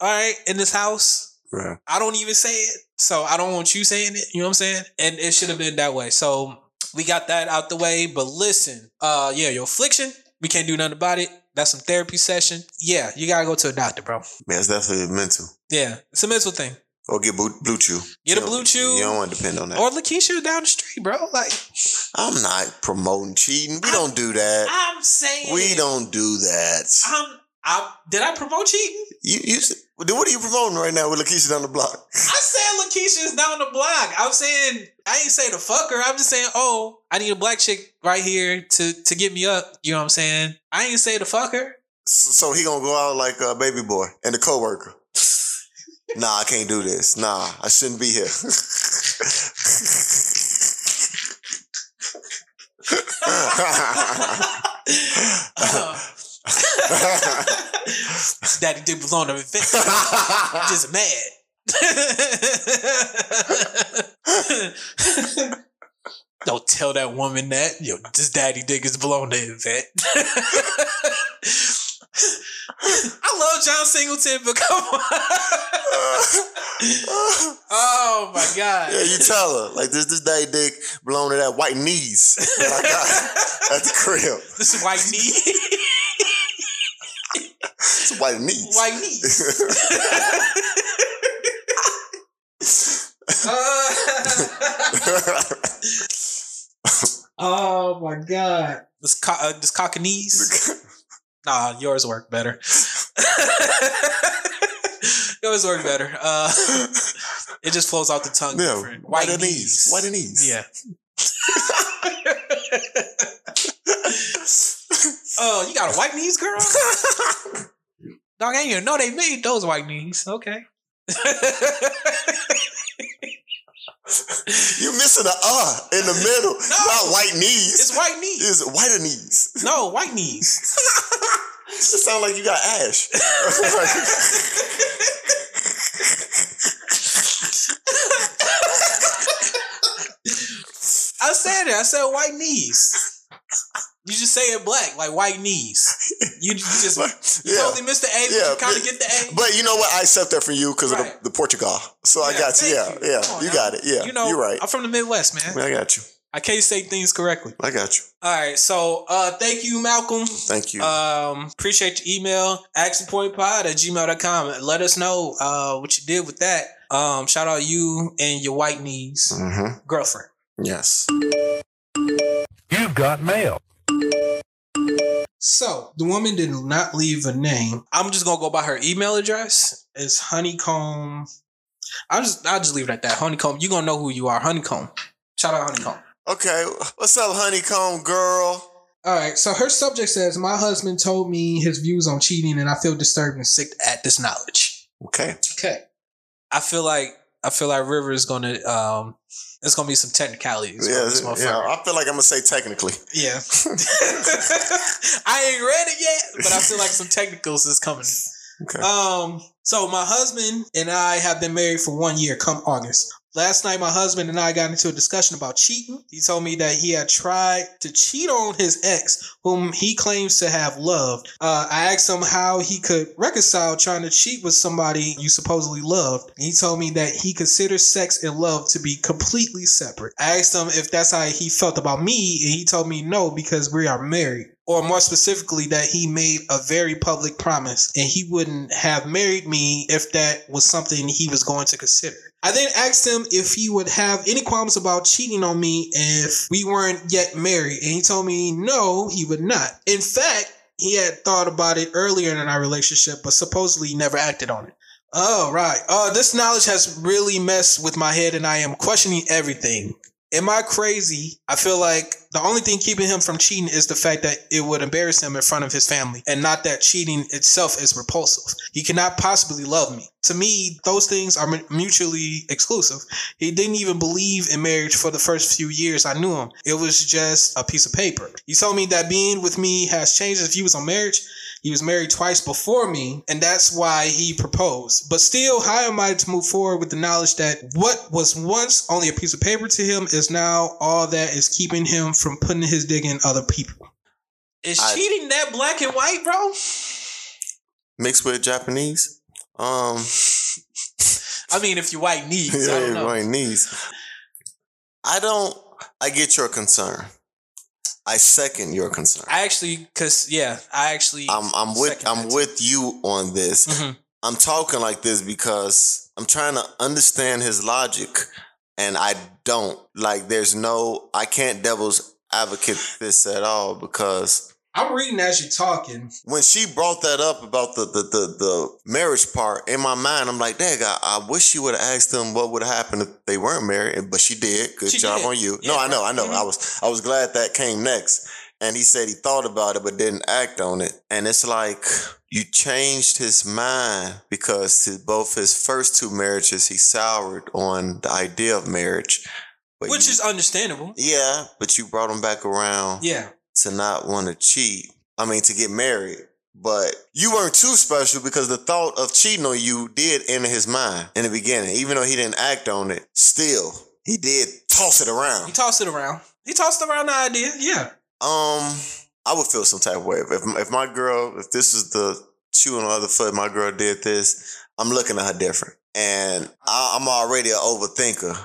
Speaker 3: All right in this house.
Speaker 4: Yeah.
Speaker 3: I don't even say it. So I don't want you saying it. You know what I'm saying? And it should have been that way. So we got that out the way. But listen. Uh yeah. Your affliction. We can't do nothing about it. That's some therapy session. Yeah. You gotta go to a doctor, bro.
Speaker 4: Man, it's definitely mental.
Speaker 3: Yeah. It's a mental thing.
Speaker 4: Or get blue, BlueChew.
Speaker 3: Get a
Speaker 4: You
Speaker 3: BlueChew.
Speaker 4: You don't want to depend on that.
Speaker 3: Or Lakeisha down the street, bro. Like
Speaker 4: I'm not promoting cheating. We don't do that.
Speaker 3: I'm saying
Speaker 4: We don't do that.
Speaker 3: I'm I did I promote cheating?
Speaker 4: You you what are you promoting right now with Lakeisha down the block?
Speaker 3: I said Lakeisha is down the block. I'm saying I ain't say the fucker. I'm just saying, oh, I need a black chick right here to to get me up. You know what I'm saying? I ain't say the fucker.
Speaker 4: So he gonna go out like a baby boy and a coworker. Nah, I can't do this. Nah, I shouldn't be here. Uh-huh.
Speaker 3: Daddy did belong to event. I'm just mad. Don't tell that woman that. Yo, this daddy dick is below the event. I love John Singleton, but come on. oh my god.
Speaker 4: yeah, you tell her like this. This daddy dick belong to that white knees that I got at the crib.
Speaker 3: This is white knee.
Speaker 4: It's white knees.
Speaker 3: white knees. oh my god. This co- uh, this. Nah, yours work better. yours work better. Uh, it just flows out the tongue.
Speaker 4: yeah,
Speaker 3: different.
Speaker 4: white knees. White knees.
Speaker 3: Yeah. oh, you got a white knees, girl? Dog, I ain't even know they made those white knees. Okay.
Speaker 4: You missing a uh in the middle, not white knees.
Speaker 3: it's white knees.
Speaker 4: It's whiter knees.
Speaker 3: No, white knees.
Speaker 4: It sounds like you got ash.
Speaker 3: I said it. I said white knees. You just say it black, like white knees. You, you just you
Speaker 4: yeah.
Speaker 3: totally missed the A, but
Speaker 4: Yeah,
Speaker 3: you kind of get the A.
Speaker 4: But you know what? I accept that from you because of the, the Portugal. So I got you.
Speaker 3: thank
Speaker 4: Yeah, yeah.
Speaker 3: On
Speaker 4: You
Speaker 3: now.
Speaker 4: got it. Yeah,
Speaker 3: You know,
Speaker 4: you're right.
Speaker 3: I'm from the Midwest, man.
Speaker 4: I got you.
Speaker 3: I can't say things correctly.
Speaker 4: I got you.
Speaker 3: All right, so uh, thank you, Malcolm.
Speaker 4: Thank you.
Speaker 3: Um, appreciate your email, actionpointpod at gmail.com. Let us know uh, what you did with that. Um, shout out you and your white knees
Speaker 4: mm-hmm.
Speaker 3: girlfriend.
Speaker 4: Yes.
Speaker 5: You've got mail.
Speaker 3: So the woman did not leave a name. I'm just gonna go by her email address. It's honeycomb. I'll just I'll just leave it at that. Honeycomb. You gonna know who you are. Honeycomb. Shout out honeycomb.
Speaker 4: Okay. What's up, honeycomb girl?
Speaker 3: All right. So her subject says, "My husband told me his views on cheating, and I feel disturbed and sick at this knowledge."
Speaker 4: Okay.
Speaker 3: Okay. I feel like I feel like River is gonna um there's gonna be some technicalities.
Speaker 4: Yeah,
Speaker 3: Yeah, this
Speaker 4: yeah.
Speaker 3: motherfucker.
Speaker 4: I feel like I'm gonna say technically.
Speaker 3: Yeah. I ain't read it yet, but I feel like some technicals is coming.
Speaker 4: Okay.
Speaker 3: Um, so my husband and I have been married for one year come August. Last night, my husband and I got into a discussion about cheating. He told me that he had tried to cheat on his ex, whom he claims to have loved. Uh, I asked him how he could reconcile trying to cheat with somebody you supposedly loved. He told me that he considers sex and love to be completely separate. I asked him if that's how he felt about me, and he told me no because we are married or more specifically, that he made a very public promise and he wouldn't have married me if that was something he was going to consider. I then asked him if he would have any qualms about cheating on me if we weren't yet married, and he told me no, he would not. In fact, he had thought about it earlier in our relationship, but supposedly never acted on it. Oh, right. Uh, this knowledge has really messed with my head, and I am questioning everything. Am I crazy? I feel like the only thing keeping him from cheating is the fact that it would embarrass him in front of his family, and not that cheating itself is repulsive. He cannot possibly love me. To me, those things are mutually exclusive. He didn't even believe in marriage for the first few years I knew him. It was just a piece of paper. He told me that being with me has changed his views on marriage. He was married twice before me, and that's why he proposed. But still, how am I to move forward with the knowledge that what was once only a piece of paper to him is now all that is keeping him from putting his dick in other people? Is
Speaker 4: I-
Speaker 3: cheating that black and white, bro?
Speaker 4: Mixed with Japanese. Um,
Speaker 3: I mean, if you white needs,
Speaker 4: yeah,
Speaker 3: know.
Speaker 4: right knees. I don't. I get your concern. I second your concern.
Speaker 3: I actually, cause yeah, I actually.
Speaker 4: I'm I'm with I'm with you on this.
Speaker 3: Mhm.
Speaker 4: I'm talking like this because I'm trying to understand his logic, and I don't like. There's no. I can't devil's advocate this at all because
Speaker 3: I'm reading as you're talking.
Speaker 4: when she brought that up about the the the, the marriage part in my mind, I'm like, dang, I, I wish she would have asked them what would have happened if they weren't married, but she did. Good
Speaker 3: She
Speaker 4: job
Speaker 3: did.
Speaker 4: on you.
Speaker 3: Yeah,
Speaker 4: no, I know. I know.
Speaker 3: Mhm.
Speaker 4: I was I was glad that came next. And he said he thought about it but didn't act on it. And it's like you changed his mind because his, both his first two marriages he soured on the idea of marriage. But
Speaker 3: Which
Speaker 4: you-
Speaker 3: is understandable.
Speaker 4: yeah, but you brought him back around
Speaker 3: Yeah.
Speaker 4: To not want to cheat. I mean, to get married. But you weren't too special because the thought of cheating on you did enter his mind in the beginning. Even though he didn't act on it, still, he did toss it around.
Speaker 3: He tossed it around. He tossed around the idea. Yeah.
Speaker 4: Um, I would feel some type of way. If, if my girl, if this is the shoe on the other foot, my girl did this, I'm looking at her different. And I, I'm already an overthinker.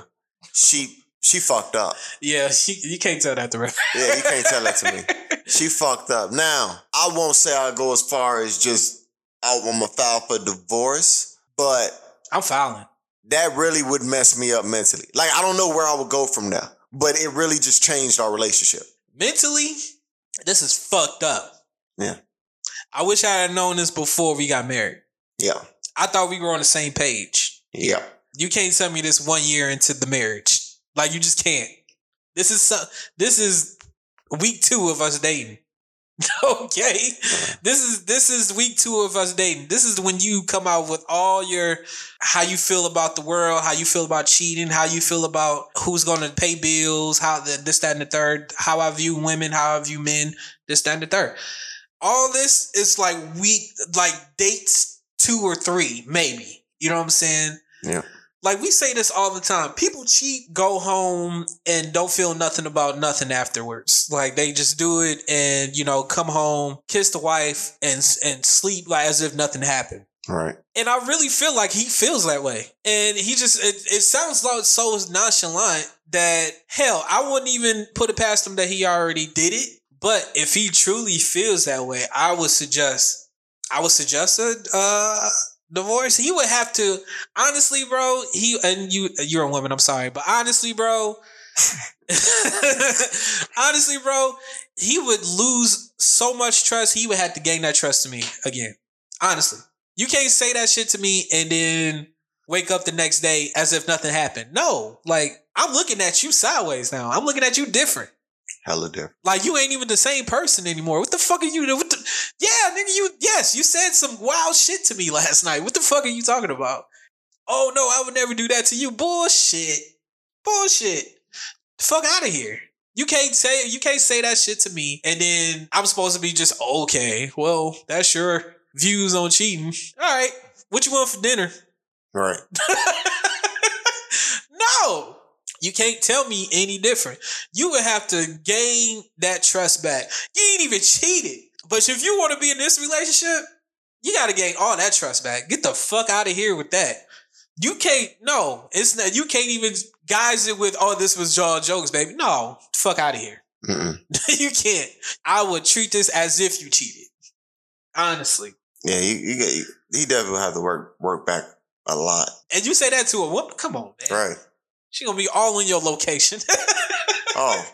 Speaker 4: She, she fucked up.
Speaker 3: Yeah. You, you can't tell that to rap.
Speaker 4: Yeah, you can't tell that to me. She fucked up. Now, I won't say I go as far as just oh, I'm file for divorce, but
Speaker 3: I'm filing.
Speaker 4: that really would mess me up mentally. Like I don't know where I would go from there, but it really just changed our relationship.
Speaker 3: Mentally, this is fucked up.
Speaker 4: Yeah.
Speaker 3: I wish I had known this before we got married.
Speaker 4: Yeah,
Speaker 3: I thought we were on the same page.
Speaker 4: yeah.
Speaker 3: You can't tell me this one year into the marriage. Like you just can't. This is so, this is week two of us dating. okay. This is this is week two of us dating. This is when you come out with all your how you feel about the world, how you feel about cheating, how you feel about who's gonna pay bills, how the this, that, and the third, how I view women, how I view men, this, that, and the third. All this is like week like dates two or three, maybe. You know what I'm saying?
Speaker 4: Yeah.
Speaker 3: Like we say this all the time. People cheat, go home, and don't feel nothing about nothing afterwards. Like they just do it and you know come home, kiss the wife, and and sleep like as if nothing happened.
Speaker 4: Right.
Speaker 3: And I really feel like he feels that way. And he just it, it sounds like so nonchalant that hell, I wouldn't even put it past him that he already did it. But if he truly feels that way, I would suggest I would suggest a uh divorce. He would have to honestly, bro, he and you you're a woman, I'm sorry, but honestly, bro, honestly, bro, he would lose so much trust, he would have to gain that trust to me again. Honestly. You can't say that shit to me and then wake up the next day as if nothing happened. No, like I'm looking at you sideways now. I'm looking at you different.
Speaker 4: Hella different.
Speaker 3: Like you ain't even the same person anymore. What the fuck are you? What the, yeah, nigga, you yes, you said some wild shit to me last night. What the fuck are you talking about? Oh no, I would never do that to you. Bullshit. Bullshit. The fuck out of here. You can't say you can't say that shit to me, and then I'm supposed to be just okay. Well, that's your views on cheating. All right, what you want for dinner?
Speaker 4: Right.
Speaker 3: No, you can't tell me any different. You would have to gain that trust back. You ain't even cheated. But if you want to be in this relationship, you got to gain all that trust back. Get the fuck out of here with that. You can't. No, it's not. You can't even guise it with, "Oh, this was jaw jokes, baby." No, fuck out of here. You can't. I would treat this as if you cheated. Honestly.
Speaker 4: Yeah, you, you get he definitely have to work work back a lot.
Speaker 3: And you say that to a woman? Come on, man.
Speaker 4: Right.
Speaker 3: She gonna be all in your location.
Speaker 4: Oh,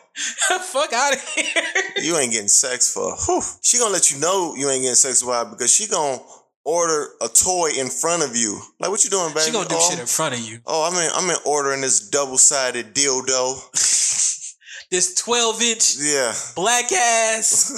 Speaker 3: Fuck out of here.
Speaker 4: you ain't getting sex for. Whew. She gonna let you know you ain't getting sex why because she gonna order a toy in front of you. Like, what you doing, baby?
Speaker 3: She gonna do
Speaker 4: oh,
Speaker 3: shit in front of you.
Speaker 4: Oh, I mean I'm in ordering this double sided dildo.
Speaker 3: This 12 inch
Speaker 4: Yeah.
Speaker 3: black ass.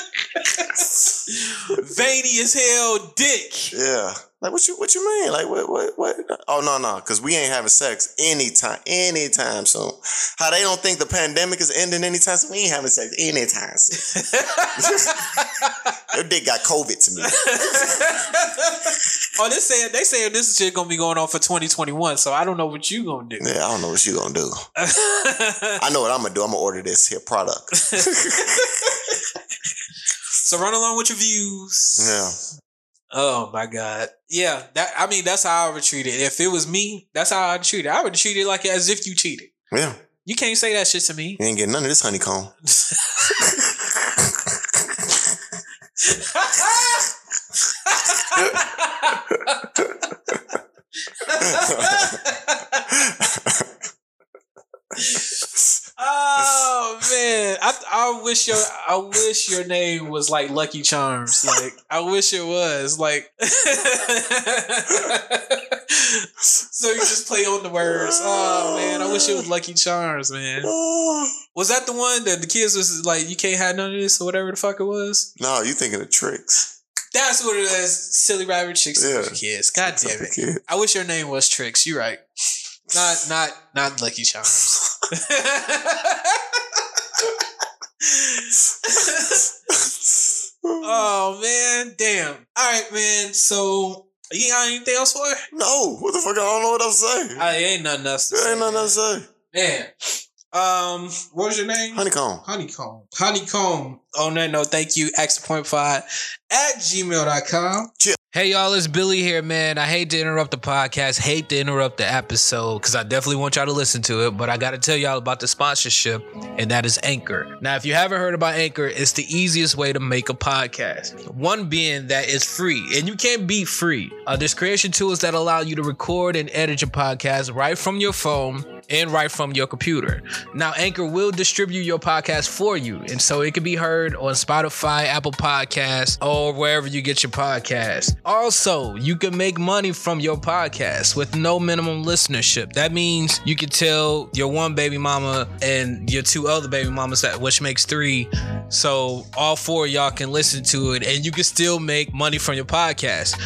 Speaker 3: Veiny as hell dick.
Speaker 4: Yeah. Like what you what you mean? Like what what what? Oh no no, because we ain't having sex anytime anytime soon. How they don't think the pandemic is ending anytime soon? We ain't having sex anytime soon. Your dick got COVID to me.
Speaker 3: oh, they saying they saying this shit gonna be going on for 2021, so I don't know what you gonna do.
Speaker 4: Yeah, I don't know what you gonna do. I know what I'm gonna do. I'm gonna order this here product.
Speaker 3: So run along with your views.
Speaker 4: Yeah.
Speaker 3: Oh my god. Yeah, that I mean that's how I would treat it. If it was me, that's how I'd treat it. I would treat it like as if you cheated.
Speaker 4: Yeah.
Speaker 3: You can't say that shit to me.
Speaker 4: You ain't getting none of this honeycomb.
Speaker 3: oh man, I I wish your I wish your name was like Lucky Charms. Like I wish it was like. so you just play on the words. Oh man, I wish it was Lucky Charms, man. Was that the one that the kids was like, you can't have none of this or whatever the fuck it was?
Speaker 4: no, you thinking of Trix.
Speaker 3: That's what it is. Silly rabbit Trix
Speaker 4: Yeah.
Speaker 3: kids. God damn it. I wish your name was Trix. You're right. Not not not Lucky Charms. Oh man, damn. All right, man. So you got anything else for? her?
Speaker 4: No, what the fuck? I don't know what I'm saying.
Speaker 3: I ain't nothing else. To
Speaker 4: There
Speaker 3: say,
Speaker 4: ain't nothing else to say.
Speaker 3: Man. Um, what was your name?
Speaker 4: Honeycomb.
Speaker 3: Honeycomb. Honeycomb. On that note, thank you, extrapointpod at gmail.com.
Speaker 6: Hey y'all, it's Billy here, man. I hate to interrupt the podcast, hate to interrupt the episode, because I definitely want y'all to listen to it, but I gotta tell y'all about the sponsorship, and that is Anchor. Now, if you haven't heard about Anchor, it's the easiest way to make a podcast. One being that it's free, and you can't beat free. Uh, there's creation tools that allow you to record and edit your podcast right from your phone and right from your computer. Now, Anchor will distribute your podcast for you, and so it can be heard on Spotify, Apple Podcasts, or wherever you get your podcasts. Also, you can make money from your podcast with no minimum listenership. That means you can tell your one baby mama and your two other baby mamas that which makes three. So all four of y'all can listen to it, and you can still make money from your podcast.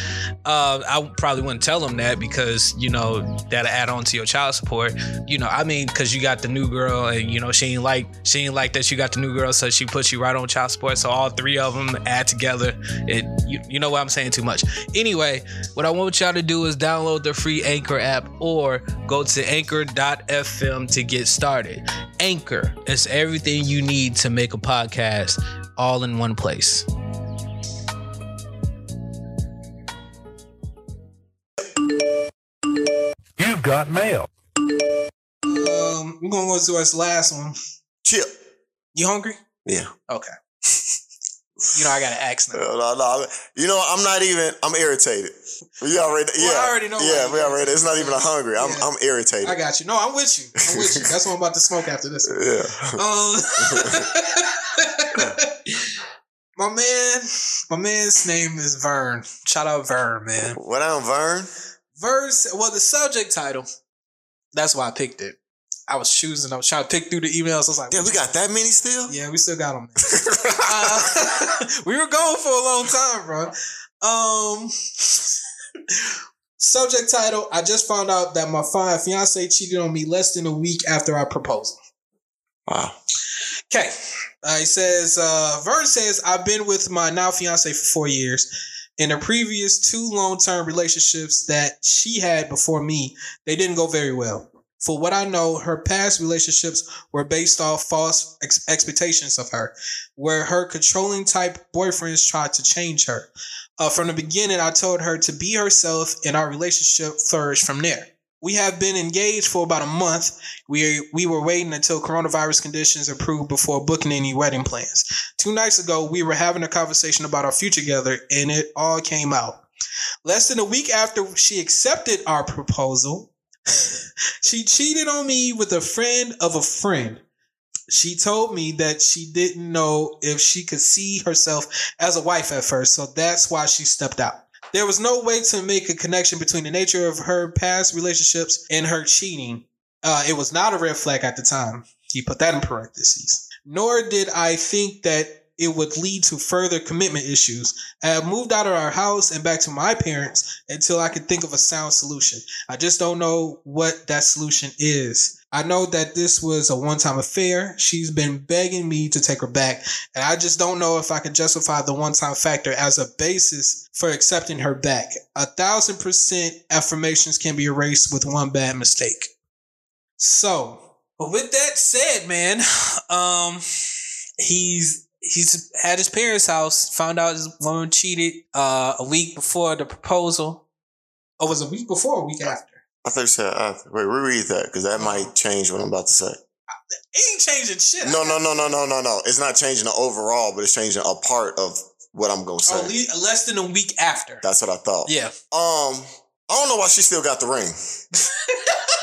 Speaker 6: Uh, I probably wouldn't tell them that because you know that'll add on to your child support. You know, I mean, because you got the new girl, and you know she ain't like she ain't like that you got the new girl, so she puts you right on child support. So all three of them add together. It you, you know what I'm saying too much. Anyway, what I want y'all to do is download the free Anchor app or go to anchor.fm to get started. Anchor is everything you need to make a podcast all in one place.
Speaker 5: You've got mail.
Speaker 3: Um, we're gonna go to this last one.
Speaker 4: Chip.
Speaker 3: You hungry?
Speaker 4: Yeah.
Speaker 3: Okay. you know I gotta ask now.
Speaker 4: Uh, no, no, you know, I'm not even. I'm irritated. We already. Yeah.
Speaker 3: Well, I already know
Speaker 4: Yeah, we already. It's not even a hungry. I'm.
Speaker 3: Yeah.
Speaker 4: I'm irritated.
Speaker 3: I got you. No, I'm with you. I'm with you. That's what I'm about to smoke after this. one.
Speaker 4: yeah.
Speaker 3: Um, my man, my man's name is Vern. Shout out Vern, man.
Speaker 4: What down, Vern?
Speaker 3: Verse, well, the subject title. That's why I picked it. I was choosing. I was trying to pick through the emails. I was like,
Speaker 4: Yeah, we got that many still.
Speaker 3: yeah, we still got them. uh, we were going for a long time, bro. Um, subject title: I just found out that my fi- fiance cheated on me less than a week after I proposed.
Speaker 4: Wow.
Speaker 3: Okay, Uh, he says, uh, Vern says, I've been with my now fiance for four years. In the previous two long term relationships that she had before me, they didn't go very well. For what I know, her past relationships were based off false ex- expectations of her, where her controlling type boyfriends tried to change her. Uh, from the beginning, I told her to be herself, and our relationship flourished from there. We have been engaged for about a month. We we were waiting until coronavirus conditions improved before booking any wedding plans. Two nights ago, we were having a conversation about our future together, and it all came out. Less than a week after she accepted our proposal, she cheated on me with a friend of a friend. She told me that she didn't know if she could see herself as a wife at first, so that's why she stepped out. There was no way to make a connection between the nature of her past relationships and her cheating. Uh, it was not a red flag at the time. He put that in parentheses. Nor did I think that it would lead to further commitment issues. I have moved out of our house and back to my parents until I could think of a sound solution. I just don't know what that solution is. I know that this was a one time affair. She's been begging me to take her back, and I just don't know if I can justify the one time factor as a basis for accepting her back. A thousand percent affirmations can be erased with one bad mistake. So, with that said, man, um, he's he's at his parents' house, found out his woman cheated uh, a week before the proposal. Oh, was it a week before or a week after?
Speaker 4: I thought you said after. Wait, reread that because that might change what I'm about to say.
Speaker 3: It ain't changing shit.
Speaker 4: No, no, no, no, no, no, no. It's not changing the overall, but it's changing a part of what I'm gonna say.
Speaker 3: Oh, less than a week after.
Speaker 4: That's what I thought.
Speaker 3: Yeah.
Speaker 4: Um, I don't know why she still got the ring.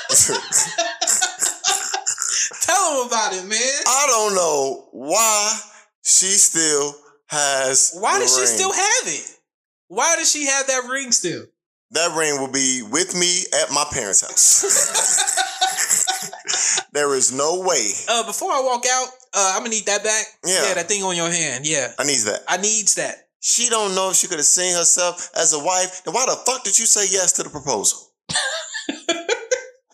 Speaker 3: Tell him about it, man.
Speaker 4: I don't know why she still has.
Speaker 3: Why does she still have it? Why does she have that ring still?
Speaker 4: That ring will be with me at my parents' house. there is no way.
Speaker 3: Uh, before I walk out, uh, I'm gonna need that back.
Speaker 4: Yeah.
Speaker 3: that thing on your hand. Yeah,
Speaker 4: I need that.
Speaker 3: I needs that.
Speaker 4: She don't know if she could have seen herself as a wife. Then why the fuck did you say yes to the proposal?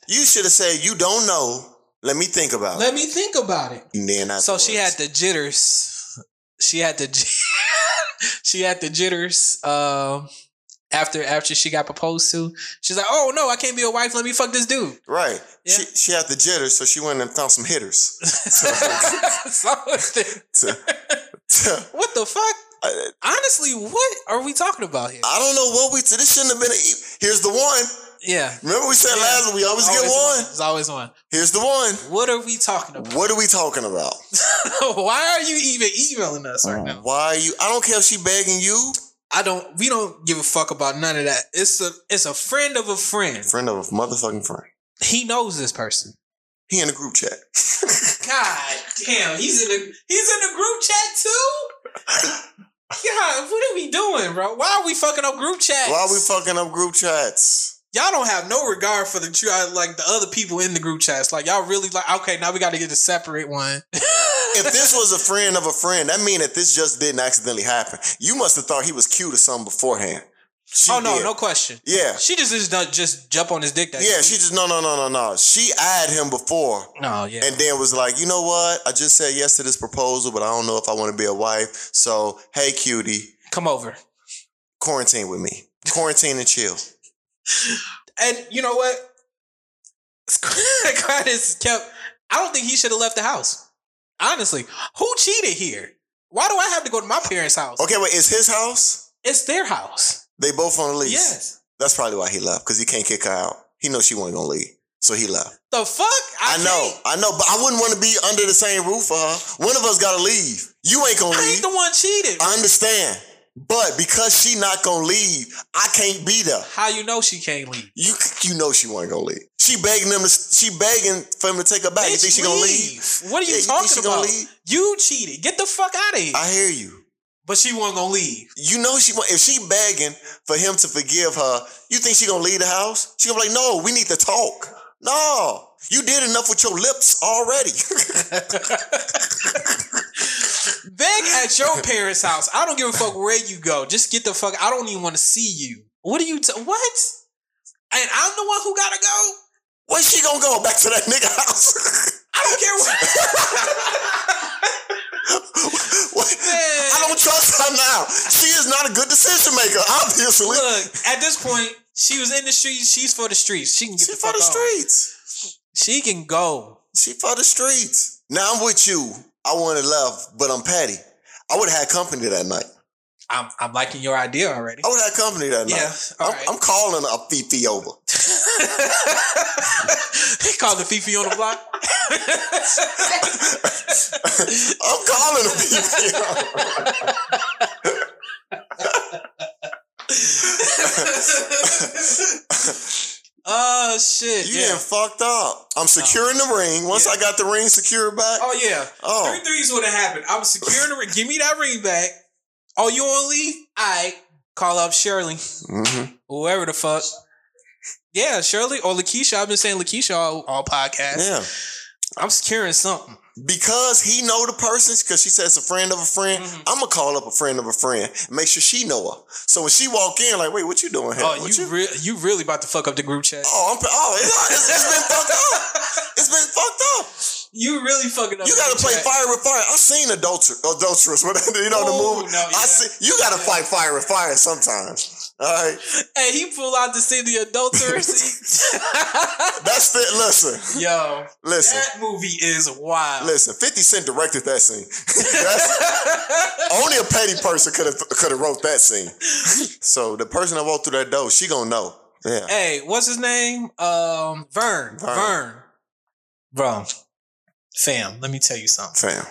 Speaker 4: you should have said you don't know. Let me think about it.
Speaker 3: Let me think about it.
Speaker 4: it. And then
Speaker 3: So she had the jitters. She had the she had the jitters. Um, after after she got proposed to, she's like, "Oh no, I can't be a wife. Let me fuck this dude."
Speaker 4: right.
Speaker 3: Yeah.
Speaker 4: She she had the jitters, so she went and found some hitters.
Speaker 3: So, what the fuck?
Speaker 4: I,
Speaker 3: Honestly, what are we talking about here?
Speaker 4: I don't know what we. This shouldn't have been. A, here's the one.
Speaker 3: Yeah,
Speaker 4: Remember we said
Speaker 3: Yeah.
Speaker 4: last week we always get one.
Speaker 3: It's always one.
Speaker 4: Here's the one.
Speaker 3: What are we talking about?
Speaker 4: What are we talking about?
Speaker 3: Why are you even emailing us right uh, now?
Speaker 4: Why are you? I don't care if she begging you.
Speaker 3: I don't. We don't give a fuck about none of that. It's a. It's a friend of a friend.
Speaker 4: Friend of a motherfucking friend.
Speaker 3: He knows this person.
Speaker 4: He in the group chat.
Speaker 3: God damn, he's in the. He's in the group chat too. God, what are we doing, bro? Why are we fucking up group chats?
Speaker 4: Why are we fucking up group chats?
Speaker 3: Y'all don't have no regard for the tr- uh, like the other people in the group chats. Like y'all really like. Okay, now we got to get a separate one.
Speaker 4: If this was a friend of a friend, that mean that this just didn't accidentally happen. You must have thought he was cute or something beforehand. She
Speaker 3: oh no,
Speaker 4: did.
Speaker 3: no question.
Speaker 4: Yeah.
Speaker 3: She just just not just jump on his dick. That
Speaker 4: Yeah, she just no no no no no. She eyed him before
Speaker 3: no yeah.
Speaker 4: and then was like, you know what? I just said yes to this proposal, but I don't know if I want to be a wife. So hey, cutie,
Speaker 3: Come over.
Speaker 4: quarantine with me. Quarantine and chill.
Speaker 3: And you know what? Curtis kept. I don't think he should have left the house. Honestly, who cheated here? Why do I have to go to my parents' house?
Speaker 4: Okay, wait, it's his house?
Speaker 3: It's their house.
Speaker 4: They both on the lease.
Speaker 3: Yes.
Speaker 4: That's probably why he left because he can't kick her out. He knows she wasn't gonna leave, so he left.
Speaker 3: The fuck?
Speaker 4: I, know, I know, but I wouldn't want to be under the same roof for her. One of us gotta leave. You ain't gonna
Speaker 3: I
Speaker 4: leave.
Speaker 3: ain't the one cheated.
Speaker 4: I understand, but because she not gonna leave, I can't be there.
Speaker 3: How you know she can't leave?
Speaker 4: You you know she wasn't gonna leave. She begging them to. She begging for him to take her back. you think she gonna leave?
Speaker 3: What are you
Speaker 4: Yeah, you
Speaker 3: talking
Speaker 4: gonna
Speaker 3: about?
Speaker 4: leave?
Speaker 3: You cheated. Get the fuck out of here.
Speaker 4: I hear you.
Speaker 3: but she wasn't gonna leave.
Speaker 4: You know she if she begging for him to forgive her, you think she gonna leave the house? She gonna be like, no, we need to talk. No, you did enough with your lips already.
Speaker 3: Beg at your parents' house. I don't give a fuck where you go. Just get the fuck. I don't even want to see you. What are you? T- what? And I'm the one who gotta go.
Speaker 4: Where's she gonna go? Back to that nigga house?
Speaker 3: I don't care what.
Speaker 4: What? I don't trust her now. She is not a good decision maker, obviously.
Speaker 3: Look, at this point, she was in the streets. She's for the streets. She can get
Speaker 4: She
Speaker 3: the
Speaker 4: for the streets.
Speaker 3: She can go.
Speaker 4: She for the streets. Now I'm with you. I wanted love, but I'm petty. I would have had company that night.
Speaker 3: I'm, I'm liking your idea already.
Speaker 4: I would have had company that night.
Speaker 3: all
Speaker 4: I'm,
Speaker 3: right.
Speaker 4: I'm calling a Fifi over.
Speaker 3: he called the Fifi on the block.
Speaker 4: I'm calling a Fifi over.
Speaker 3: Oh shit!
Speaker 4: You
Speaker 3: yeah.
Speaker 4: getting fucked up. I'm securing the ring. Once
Speaker 3: Yeah.
Speaker 4: I got the ring secured back,
Speaker 3: Oh yeah.
Speaker 4: Oh.
Speaker 3: Three threes would have happened. I'm securing the ring. Give me that ring back. Oh, you want to leave? I call up Shirley,
Speaker 4: Mhm.
Speaker 3: whoever the fuck. Yeah, Shirley or Lakeisha. I've been saying Lakeisha all, all podcasts.
Speaker 4: yeah.
Speaker 3: I'm securing something.
Speaker 4: Because he know the person, because she says a friend of a friend,
Speaker 3: Mhm.
Speaker 4: I'm gonna call up a friend of a friend, make sure she know her. So when she walk in, like, wait, what you doing here?
Speaker 3: Oh,
Speaker 4: What
Speaker 3: you re- you really about to fuck up the group chat?
Speaker 4: Oh, I'm, oh, it's, it's, been fucked up. It's been fucked up.
Speaker 3: You really fucking up.
Speaker 4: You gotta play
Speaker 3: chat.
Speaker 4: fire with fire. I've seen adulter, adulterous, you know, the
Speaker 3: Oh,
Speaker 4: movie.
Speaker 3: no, yeah.
Speaker 4: I see, you gotta fight fire with fire sometimes. All right.
Speaker 3: Hey, he pull out to see the city adulterers.
Speaker 4: That's the, listen,
Speaker 3: Yo,
Speaker 4: listen.
Speaker 3: that movie is wild.
Speaker 4: Listen, 50 Cent directed that scene. That's, only a petty person could have could have wrote that scene. So the person that walked through that door, she gonna know. Yeah.
Speaker 3: Hey, what's his name? Um, Vern.
Speaker 4: Vern.
Speaker 3: Vern. Bro, fam, let me tell you something.
Speaker 4: Fam.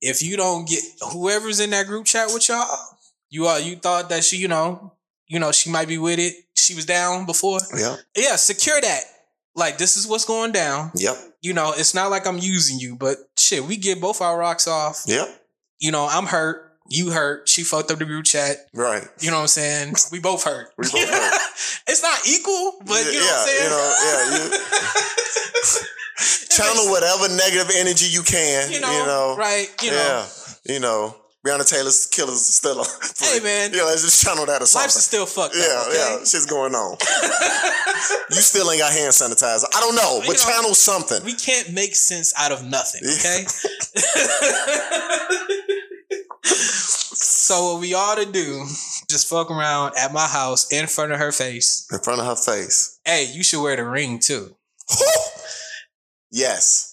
Speaker 3: If you don't get whoever's in that group chat with y'all, you uh, you thought that she, you know, you know, she might be with it. She was down before.
Speaker 4: Yep.
Speaker 3: Yeah, secure that. Like this is what's going down.
Speaker 4: Yep.
Speaker 3: You know, it's not like I'm using you, but shit, we get both our rocks off.
Speaker 4: Yep.
Speaker 3: You know, I'm hurt. You hurt. She fucked up the group chat.
Speaker 4: Right.
Speaker 3: You know what I'm saying? We both hurt.
Speaker 4: We both hurt.
Speaker 3: it's not equal, but you know what I'm saying?
Speaker 4: You know, yeah, you channel whatever negative energy you can.
Speaker 3: you know, right? You know,
Speaker 4: yeah. You know. Breonna Taylor's killers still on.
Speaker 3: Hey, man.
Speaker 4: Yeah, let's just channel that or something.
Speaker 3: life's still fucked
Speaker 4: Yeah,
Speaker 3: up. Okay?
Speaker 4: yeah, shit's going on. you still ain't got hand sanitizer. I don't know, but
Speaker 3: You know,
Speaker 4: channel something.
Speaker 3: We can't make sense out of nothing. Okay. so what we ought to do, just fuck around at my house in front of her face.
Speaker 4: In front of her face.
Speaker 3: Hey, you should wear the ring too.
Speaker 4: yes.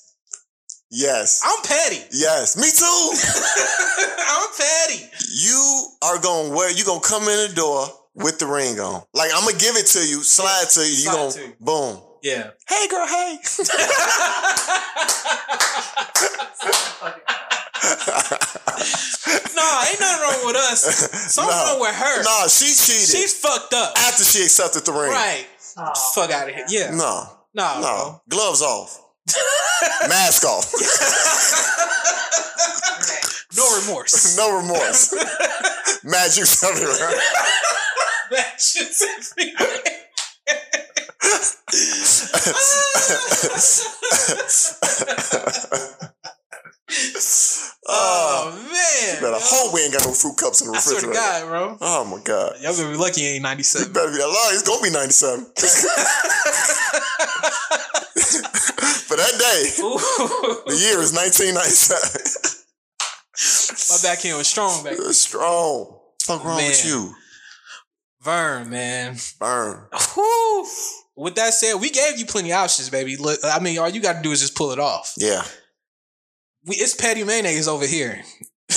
Speaker 4: Yes.
Speaker 3: I'm petty.
Speaker 4: Yes. Me too.
Speaker 3: I'm petty.
Speaker 4: you are gonna wear you gonna come in the door with the ring on. Like I'm gonna give it to you, slide to you, you
Speaker 3: Slide
Speaker 4: gonna
Speaker 3: to you.
Speaker 4: boom.
Speaker 3: Yeah.
Speaker 4: Hey girl, hey.
Speaker 3: No, ain't nothing wrong with us. Something
Speaker 4: No.
Speaker 3: wrong with her.
Speaker 4: No, she cheated.
Speaker 3: She's fucked up.
Speaker 4: after she accepted the ring.
Speaker 3: Right. Fuck out of here. Yeah.
Speaker 4: No.
Speaker 3: No.
Speaker 4: No. Gloves off. Mask off.
Speaker 3: No remorse.
Speaker 4: no remorse. Magic everywhere.
Speaker 3: that shit's everywhere.
Speaker 4: oh,
Speaker 3: Oh man.
Speaker 4: better
Speaker 3: yo.
Speaker 4: hope we ain't got no fruit cups in the
Speaker 3: I swear to
Speaker 4: refrigerator.
Speaker 3: God, bro.
Speaker 4: Oh my god.
Speaker 3: Y'all gonna be lucky ain't
Speaker 4: You
Speaker 3: 97.
Speaker 4: better be alive. It's gonna be 97. For that day, the year is 1997.
Speaker 3: My back end was strong back.
Speaker 4: It's strong. Fuck wrong with you?
Speaker 3: Vern, man.
Speaker 4: Burn.
Speaker 3: Whew. With that said, we gave you plenty of options, baby. Look, I mean, all you got to do is just pull it off.
Speaker 4: Yeah.
Speaker 3: We, it's Patty Mayonnaise over here.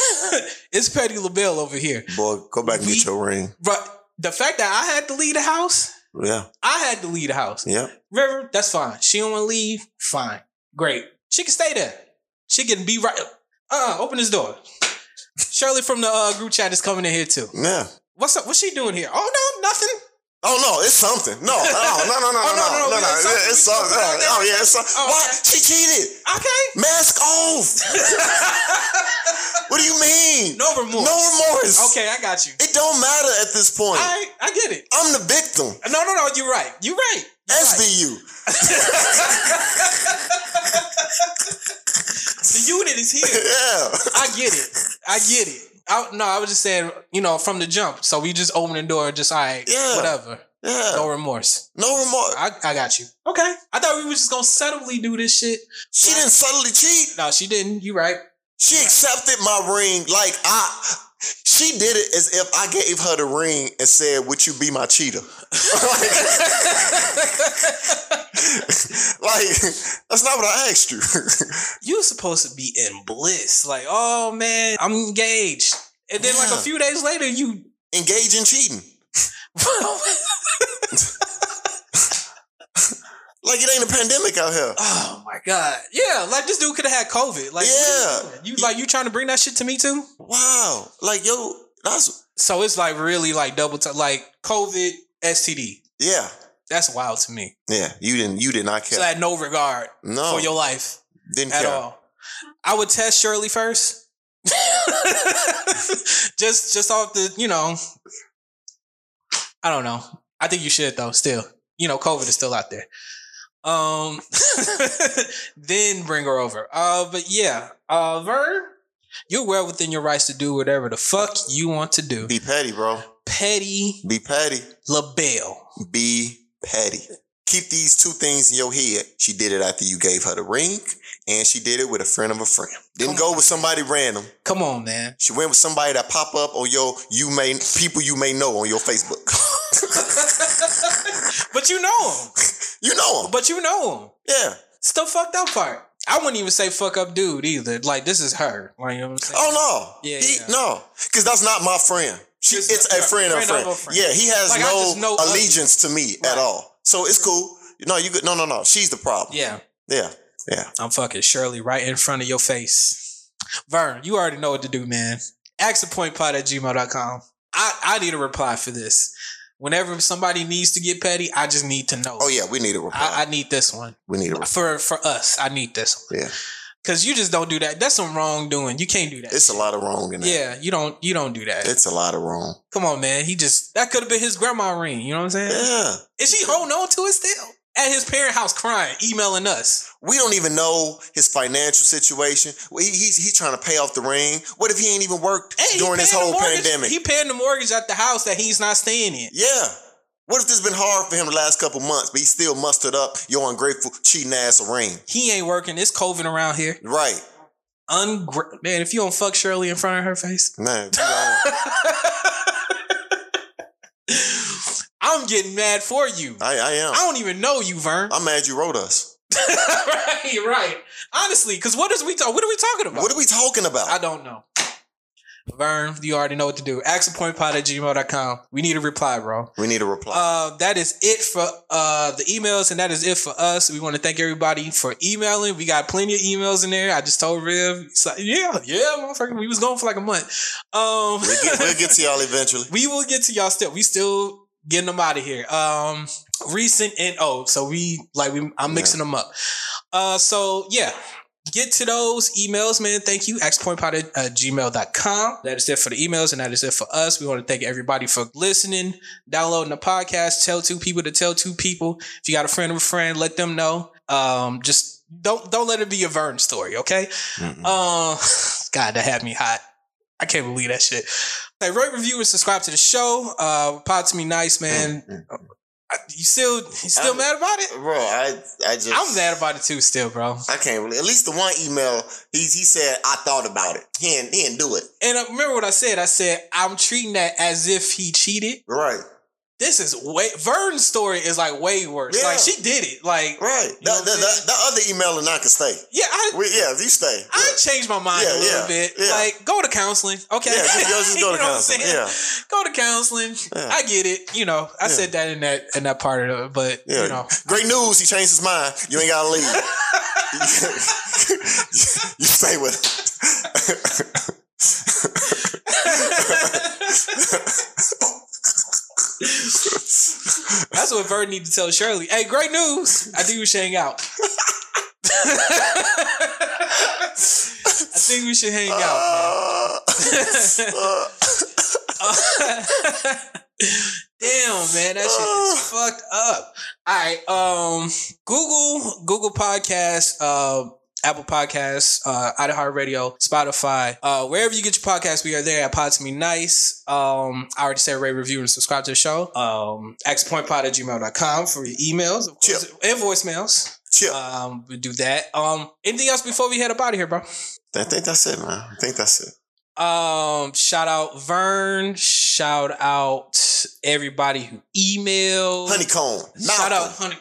Speaker 3: it's Patty LaBelle over here.
Speaker 4: Boy, go back and
Speaker 3: We-
Speaker 4: get your ring.
Speaker 3: But the fact that I had to leave the house,
Speaker 4: Yeah.
Speaker 3: I had to leave the house.
Speaker 4: Yeah.
Speaker 3: River, that's fine. She don't want to leave, fine. Great. She can stay there. She can be right. Uh, open this door. Shirley from the uh, group chat is coming in here too.
Speaker 4: Yeah.
Speaker 3: What's up? What's she doing here? Oh no, nothing.
Speaker 4: Oh no, it's something. No, no, no, no, no, no,
Speaker 3: Oh, no,
Speaker 4: no,
Speaker 3: no,
Speaker 4: no,
Speaker 3: no,
Speaker 4: no.
Speaker 3: it's something.
Speaker 4: It's
Speaker 3: We
Speaker 4: something.
Speaker 3: put it out there.
Speaker 4: Oh yeah, it's something.
Speaker 3: Oh,
Speaker 4: What?
Speaker 3: okay.
Speaker 4: She cheated.
Speaker 3: Okay.
Speaker 4: Mask off. what do you mean?
Speaker 3: No remorse.
Speaker 4: No remorse.
Speaker 3: Okay, I got you.
Speaker 4: It don't matter at this point.
Speaker 3: I I get it.
Speaker 4: I'm the victim.
Speaker 3: No, no, no. You're right. You're right. You're right. The unit is here.
Speaker 4: Yeah.
Speaker 3: I get it. I get it. I, no, I was just saying, you know, from the jump. So we just open the door, just all right,
Speaker 4: Yeah.
Speaker 3: whatever.
Speaker 4: Yeah.
Speaker 3: No remorse.
Speaker 4: No remorse.
Speaker 3: I, I got you. Okay. I thought we were just gonna subtly do this shit.
Speaker 4: She didn't subtly cheat.
Speaker 3: No, she didn't. You right.
Speaker 4: She accepted my ring like I. She did it as if I gave her the ring and said, "Would you be my cheater?" like that's not what I asked you.
Speaker 3: You supposed to be in bliss. Like, oh man, I'm engaged. And then like a few days later, you
Speaker 4: Engage in cheating. Like it ain't a pandemic out here.
Speaker 3: Oh my god. Yeah, like this dude could have had COVID. Like,
Speaker 4: Yeah.
Speaker 3: you, you like you trying to bring that shit to me too?
Speaker 4: Wow. Like yo, that's
Speaker 3: So it's like really like double time, like COVID, STD.
Speaker 4: yeah,
Speaker 3: That's wild to me.
Speaker 4: yeah. You didn't. You did not care.
Speaker 3: So I had no regard
Speaker 4: no,
Speaker 3: for your life
Speaker 4: didn't
Speaker 3: at
Speaker 4: care.
Speaker 3: all. I would test Shirley first. just just off the, you know. I don't know. I think you should though, still. You know, COVID is still out there. Um then bring her over. Uh but yeah. Uh Vern, you're well within your rights to do whatever the fuck you want to do.
Speaker 4: Be petty, bro.
Speaker 3: Petty
Speaker 4: Be petty.
Speaker 3: LaBelle.
Speaker 4: Be petty. Keep these two things in your head. She did it after you gave her the ring, and she did it with a friend of a friend. Didn't
Speaker 3: Come
Speaker 4: go
Speaker 3: on.
Speaker 4: with somebody random.
Speaker 3: Come on, man.
Speaker 4: She went with somebody that pop up on your you may people you may know on your Facebook.
Speaker 3: But you know him.
Speaker 4: you know him.
Speaker 3: But you know him.
Speaker 4: Yeah.
Speaker 3: It's the fucked up part. I wouldn't even say fuck up dude either. Like this is her. Like, you know what I'm saying?
Speaker 4: Oh no.
Speaker 3: Yeah,
Speaker 4: He,
Speaker 3: yeah.
Speaker 4: No. Because that's not my friend. She,
Speaker 3: It's
Speaker 4: it's,
Speaker 3: a-
Speaker 4: a friend, of a friend.
Speaker 3: a friend.
Speaker 4: Yeah, he has
Speaker 3: Like,
Speaker 4: no allegiance to me
Speaker 3: Right.
Speaker 4: at all. So it's cool. No, you good. No, no, no. She's the problem.
Speaker 3: Yeah.
Speaker 4: Yeah. Yeah.
Speaker 3: I'm fucking Shirley right in front of your face. Vern, you already know what to do, man. Axapointpod at gmail.com. I, I need a reply for this. Whenever somebody needs to get petty, I just need to know.
Speaker 4: Oh yeah, we need a reply.
Speaker 3: I, I need this one.
Speaker 4: we need a reply.
Speaker 3: For for us, I need this one.
Speaker 4: Yeah.
Speaker 3: Cause you just don't do that. That's some wrongdoing. You can't do that.
Speaker 4: It's a lot of wrong in that.
Speaker 3: yeah, you don't you don't do that.
Speaker 4: It's a lot of wrong.
Speaker 3: Come on, man. He just that could have been his grandma ring. You know what I'm saying?
Speaker 4: Yeah.
Speaker 3: Is she holding on to it still? At his parent house crying, emailing us.
Speaker 4: We don't even know his financial situation. He, he's he's trying to pay off the ring. What if he ain't even worked
Speaker 3: Hey,
Speaker 4: during this whole
Speaker 3: mortgage-
Speaker 4: pandemic?
Speaker 3: He paying the mortgage at the house that he's not staying in.
Speaker 4: yeah. What if this been hard for him the last couple months, but he still mustered up your ungrateful, cheating ass a ring?
Speaker 3: He ain't working. It's COVID around here.
Speaker 4: Right.
Speaker 3: Ungra- man, if you don't fuck Shirley in front of her face,
Speaker 4: Man,
Speaker 3: I'm getting mad for you.
Speaker 4: I, I am.
Speaker 3: I don't even know you, Vern.
Speaker 4: I'm mad you wrote us.
Speaker 3: right, right. Honestly, because what is we talk? What are we talking about?
Speaker 4: What are we talking about?
Speaker 3: I don't know. Vern, you already know what to do. Axapointpod at gmail.com. We need a reply, bro.
Speaker 4: we need a reply.
Speaker 3: Uh, that is it for uh the emails, and that is it for us. We want to thank everybody for emailing. We got plenty of emails in there. I just told Riv, he's like, yeah, yeah, motherfucker. We was going for like a month. Um,
Speaker 4: we'll, get, we'll get to y'all eventually.
Speaker 3: we will get to y'all still. We still getting them out of here. Um, recent and oh, so we like we I'm mixing them up. Uh, so yeah. Get to those emails, man. Thank you. Xpointpod at uh, gmail.com. That is it for the emails, and that is it for us. We want to thank everybody for listening, downloading the podcast. Tell two people to tell two people. If you got a friend of a friend, let them know. Um, just don't don't let it be a Vern story, okay?
Speaker 4: Mm-mm.
Speaker 3: Uh, God, that had me hot. I can't believe that shit. Hey, rate, review, and subscribe to the show. Uh, pod to me nice, man.
Speaker 4: Mm-mm.
Speaker 3: You still, you still
Speaker 4: I'm-
Speaker 3: mad about it?
Speaker 4: Bro, I I just
Speaker 3: I'm mad about it too, still, bro.
Speaker 4: I can't believe. At least the one email he he said I thought about it. He didn't, he didn't do it.
Speaker 3: And uh, remember what I said? I said I'm treating that as if he cheated.
Speaker 4: Right.
Speaker 3: This is way Vern's story is like way worse.
Speaker 4: Yeah.
Speaker 3: Like she did it. Like
Speaker 4: Right. The, the, the, the other email and I can stay.
Speaker 3: yeah, I
Speaker 4: We, yeah, you stay.
Speaker 3: I changed my mind
Speaker 4: Yeah,
Speaker 3: a little
Speaker 4: yeah,
Speaker 3: bit.
Speaker 4: yeah.
Speaker 3: Like go to counseling, okay?
Speaker 4: Yeah, just go- just go to
Speaker 3: know what I'm
Speaker 4: counseling, yeah.
Speaker 3: go to counseling.
Speaker 4: Yeah.
Speaker 3: I get it. You know, I
Speaker 4: Yeah.
Speaker 3: said that in that in that part of it, but
Speaker 4: Yeah.
Speaker 3: you know,
Speaker 4: Great news. He changed his mind. You ain't gotta leave. you stay with
Speaker 3: That's what Vern need to tell Shirley. Hey, great news! I think we should hang out. I think we should hang out. Man. Damn, man, that shit is fucked up. All right, um, Google, Google Podcast, uh, Apple Podcasts, uh, iHeartRadio, Spotify, uh, wherever you get your podcast, we are there at Pod to Me Nice. Um, I already said rate, review, and subscribe to the show. Um, xpointpod at gmail.com for your emails, of course, and voicemails.
Speaker 4: chill.
Speaker 3: Um, we do that. Um, anything else before we head up out of here, bro?
Speaker 4: I think that's it, man. I think that's it.
Speaker 3: Um, shout out Vern. Shout out everybody who emailed.
Speaker 4: Honeycomb.
Speaker 3: Shout out Honey.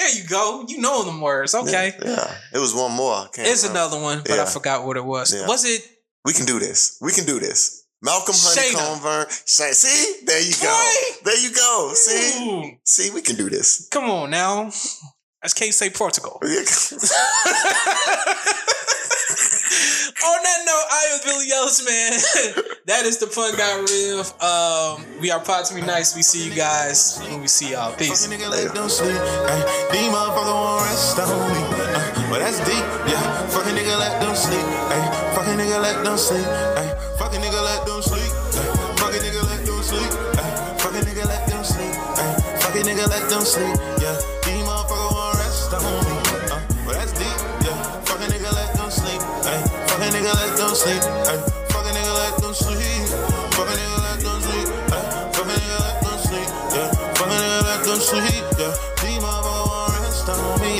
Speaker 3: There you go. You know them words. Okay.
Speaker 4: Yeah, yeah. it was one more. I can't
Speaker 3: It's
Speaker 4: remember.
Speaker 3: another one, but I forgot what it was.
Speaker 4: Yeah.
Speaker 3: Was it
Speaker 4: We can do this. We can do this. Malcolm. Honeycomb Vern. Shay- See, there you go.
Speaker 3: Right.
Speaker 4: There you go. See,
Speaker 3: Ooh,
Speaker 4: see, we can do this.
Speaker 3: come on now. I can't say Portugal. On that note, I am Billy Ellis, man. that is the Pun Got Real. Um, we are Pod to Be Nice. We see you guys when we see y'all. Peace.
Speaker 7: Nigga nigga let them sleep. Sleep. Ay, fucking nigga let them sleep. Fucking nigga let them sleep. Ay, fucking nigga let them sleep. Yeah, fucking nigga let them sleep. Yeah, these motherfuckers won't rest on me.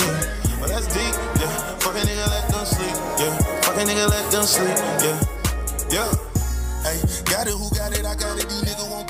Speaker 7: Well, that's deep, yeah. Fucking nigga let them sleep. Yeah, fucking nigga let them sleep. Yeah, yeah. Hey, got it, who got it? I got it. These niggas want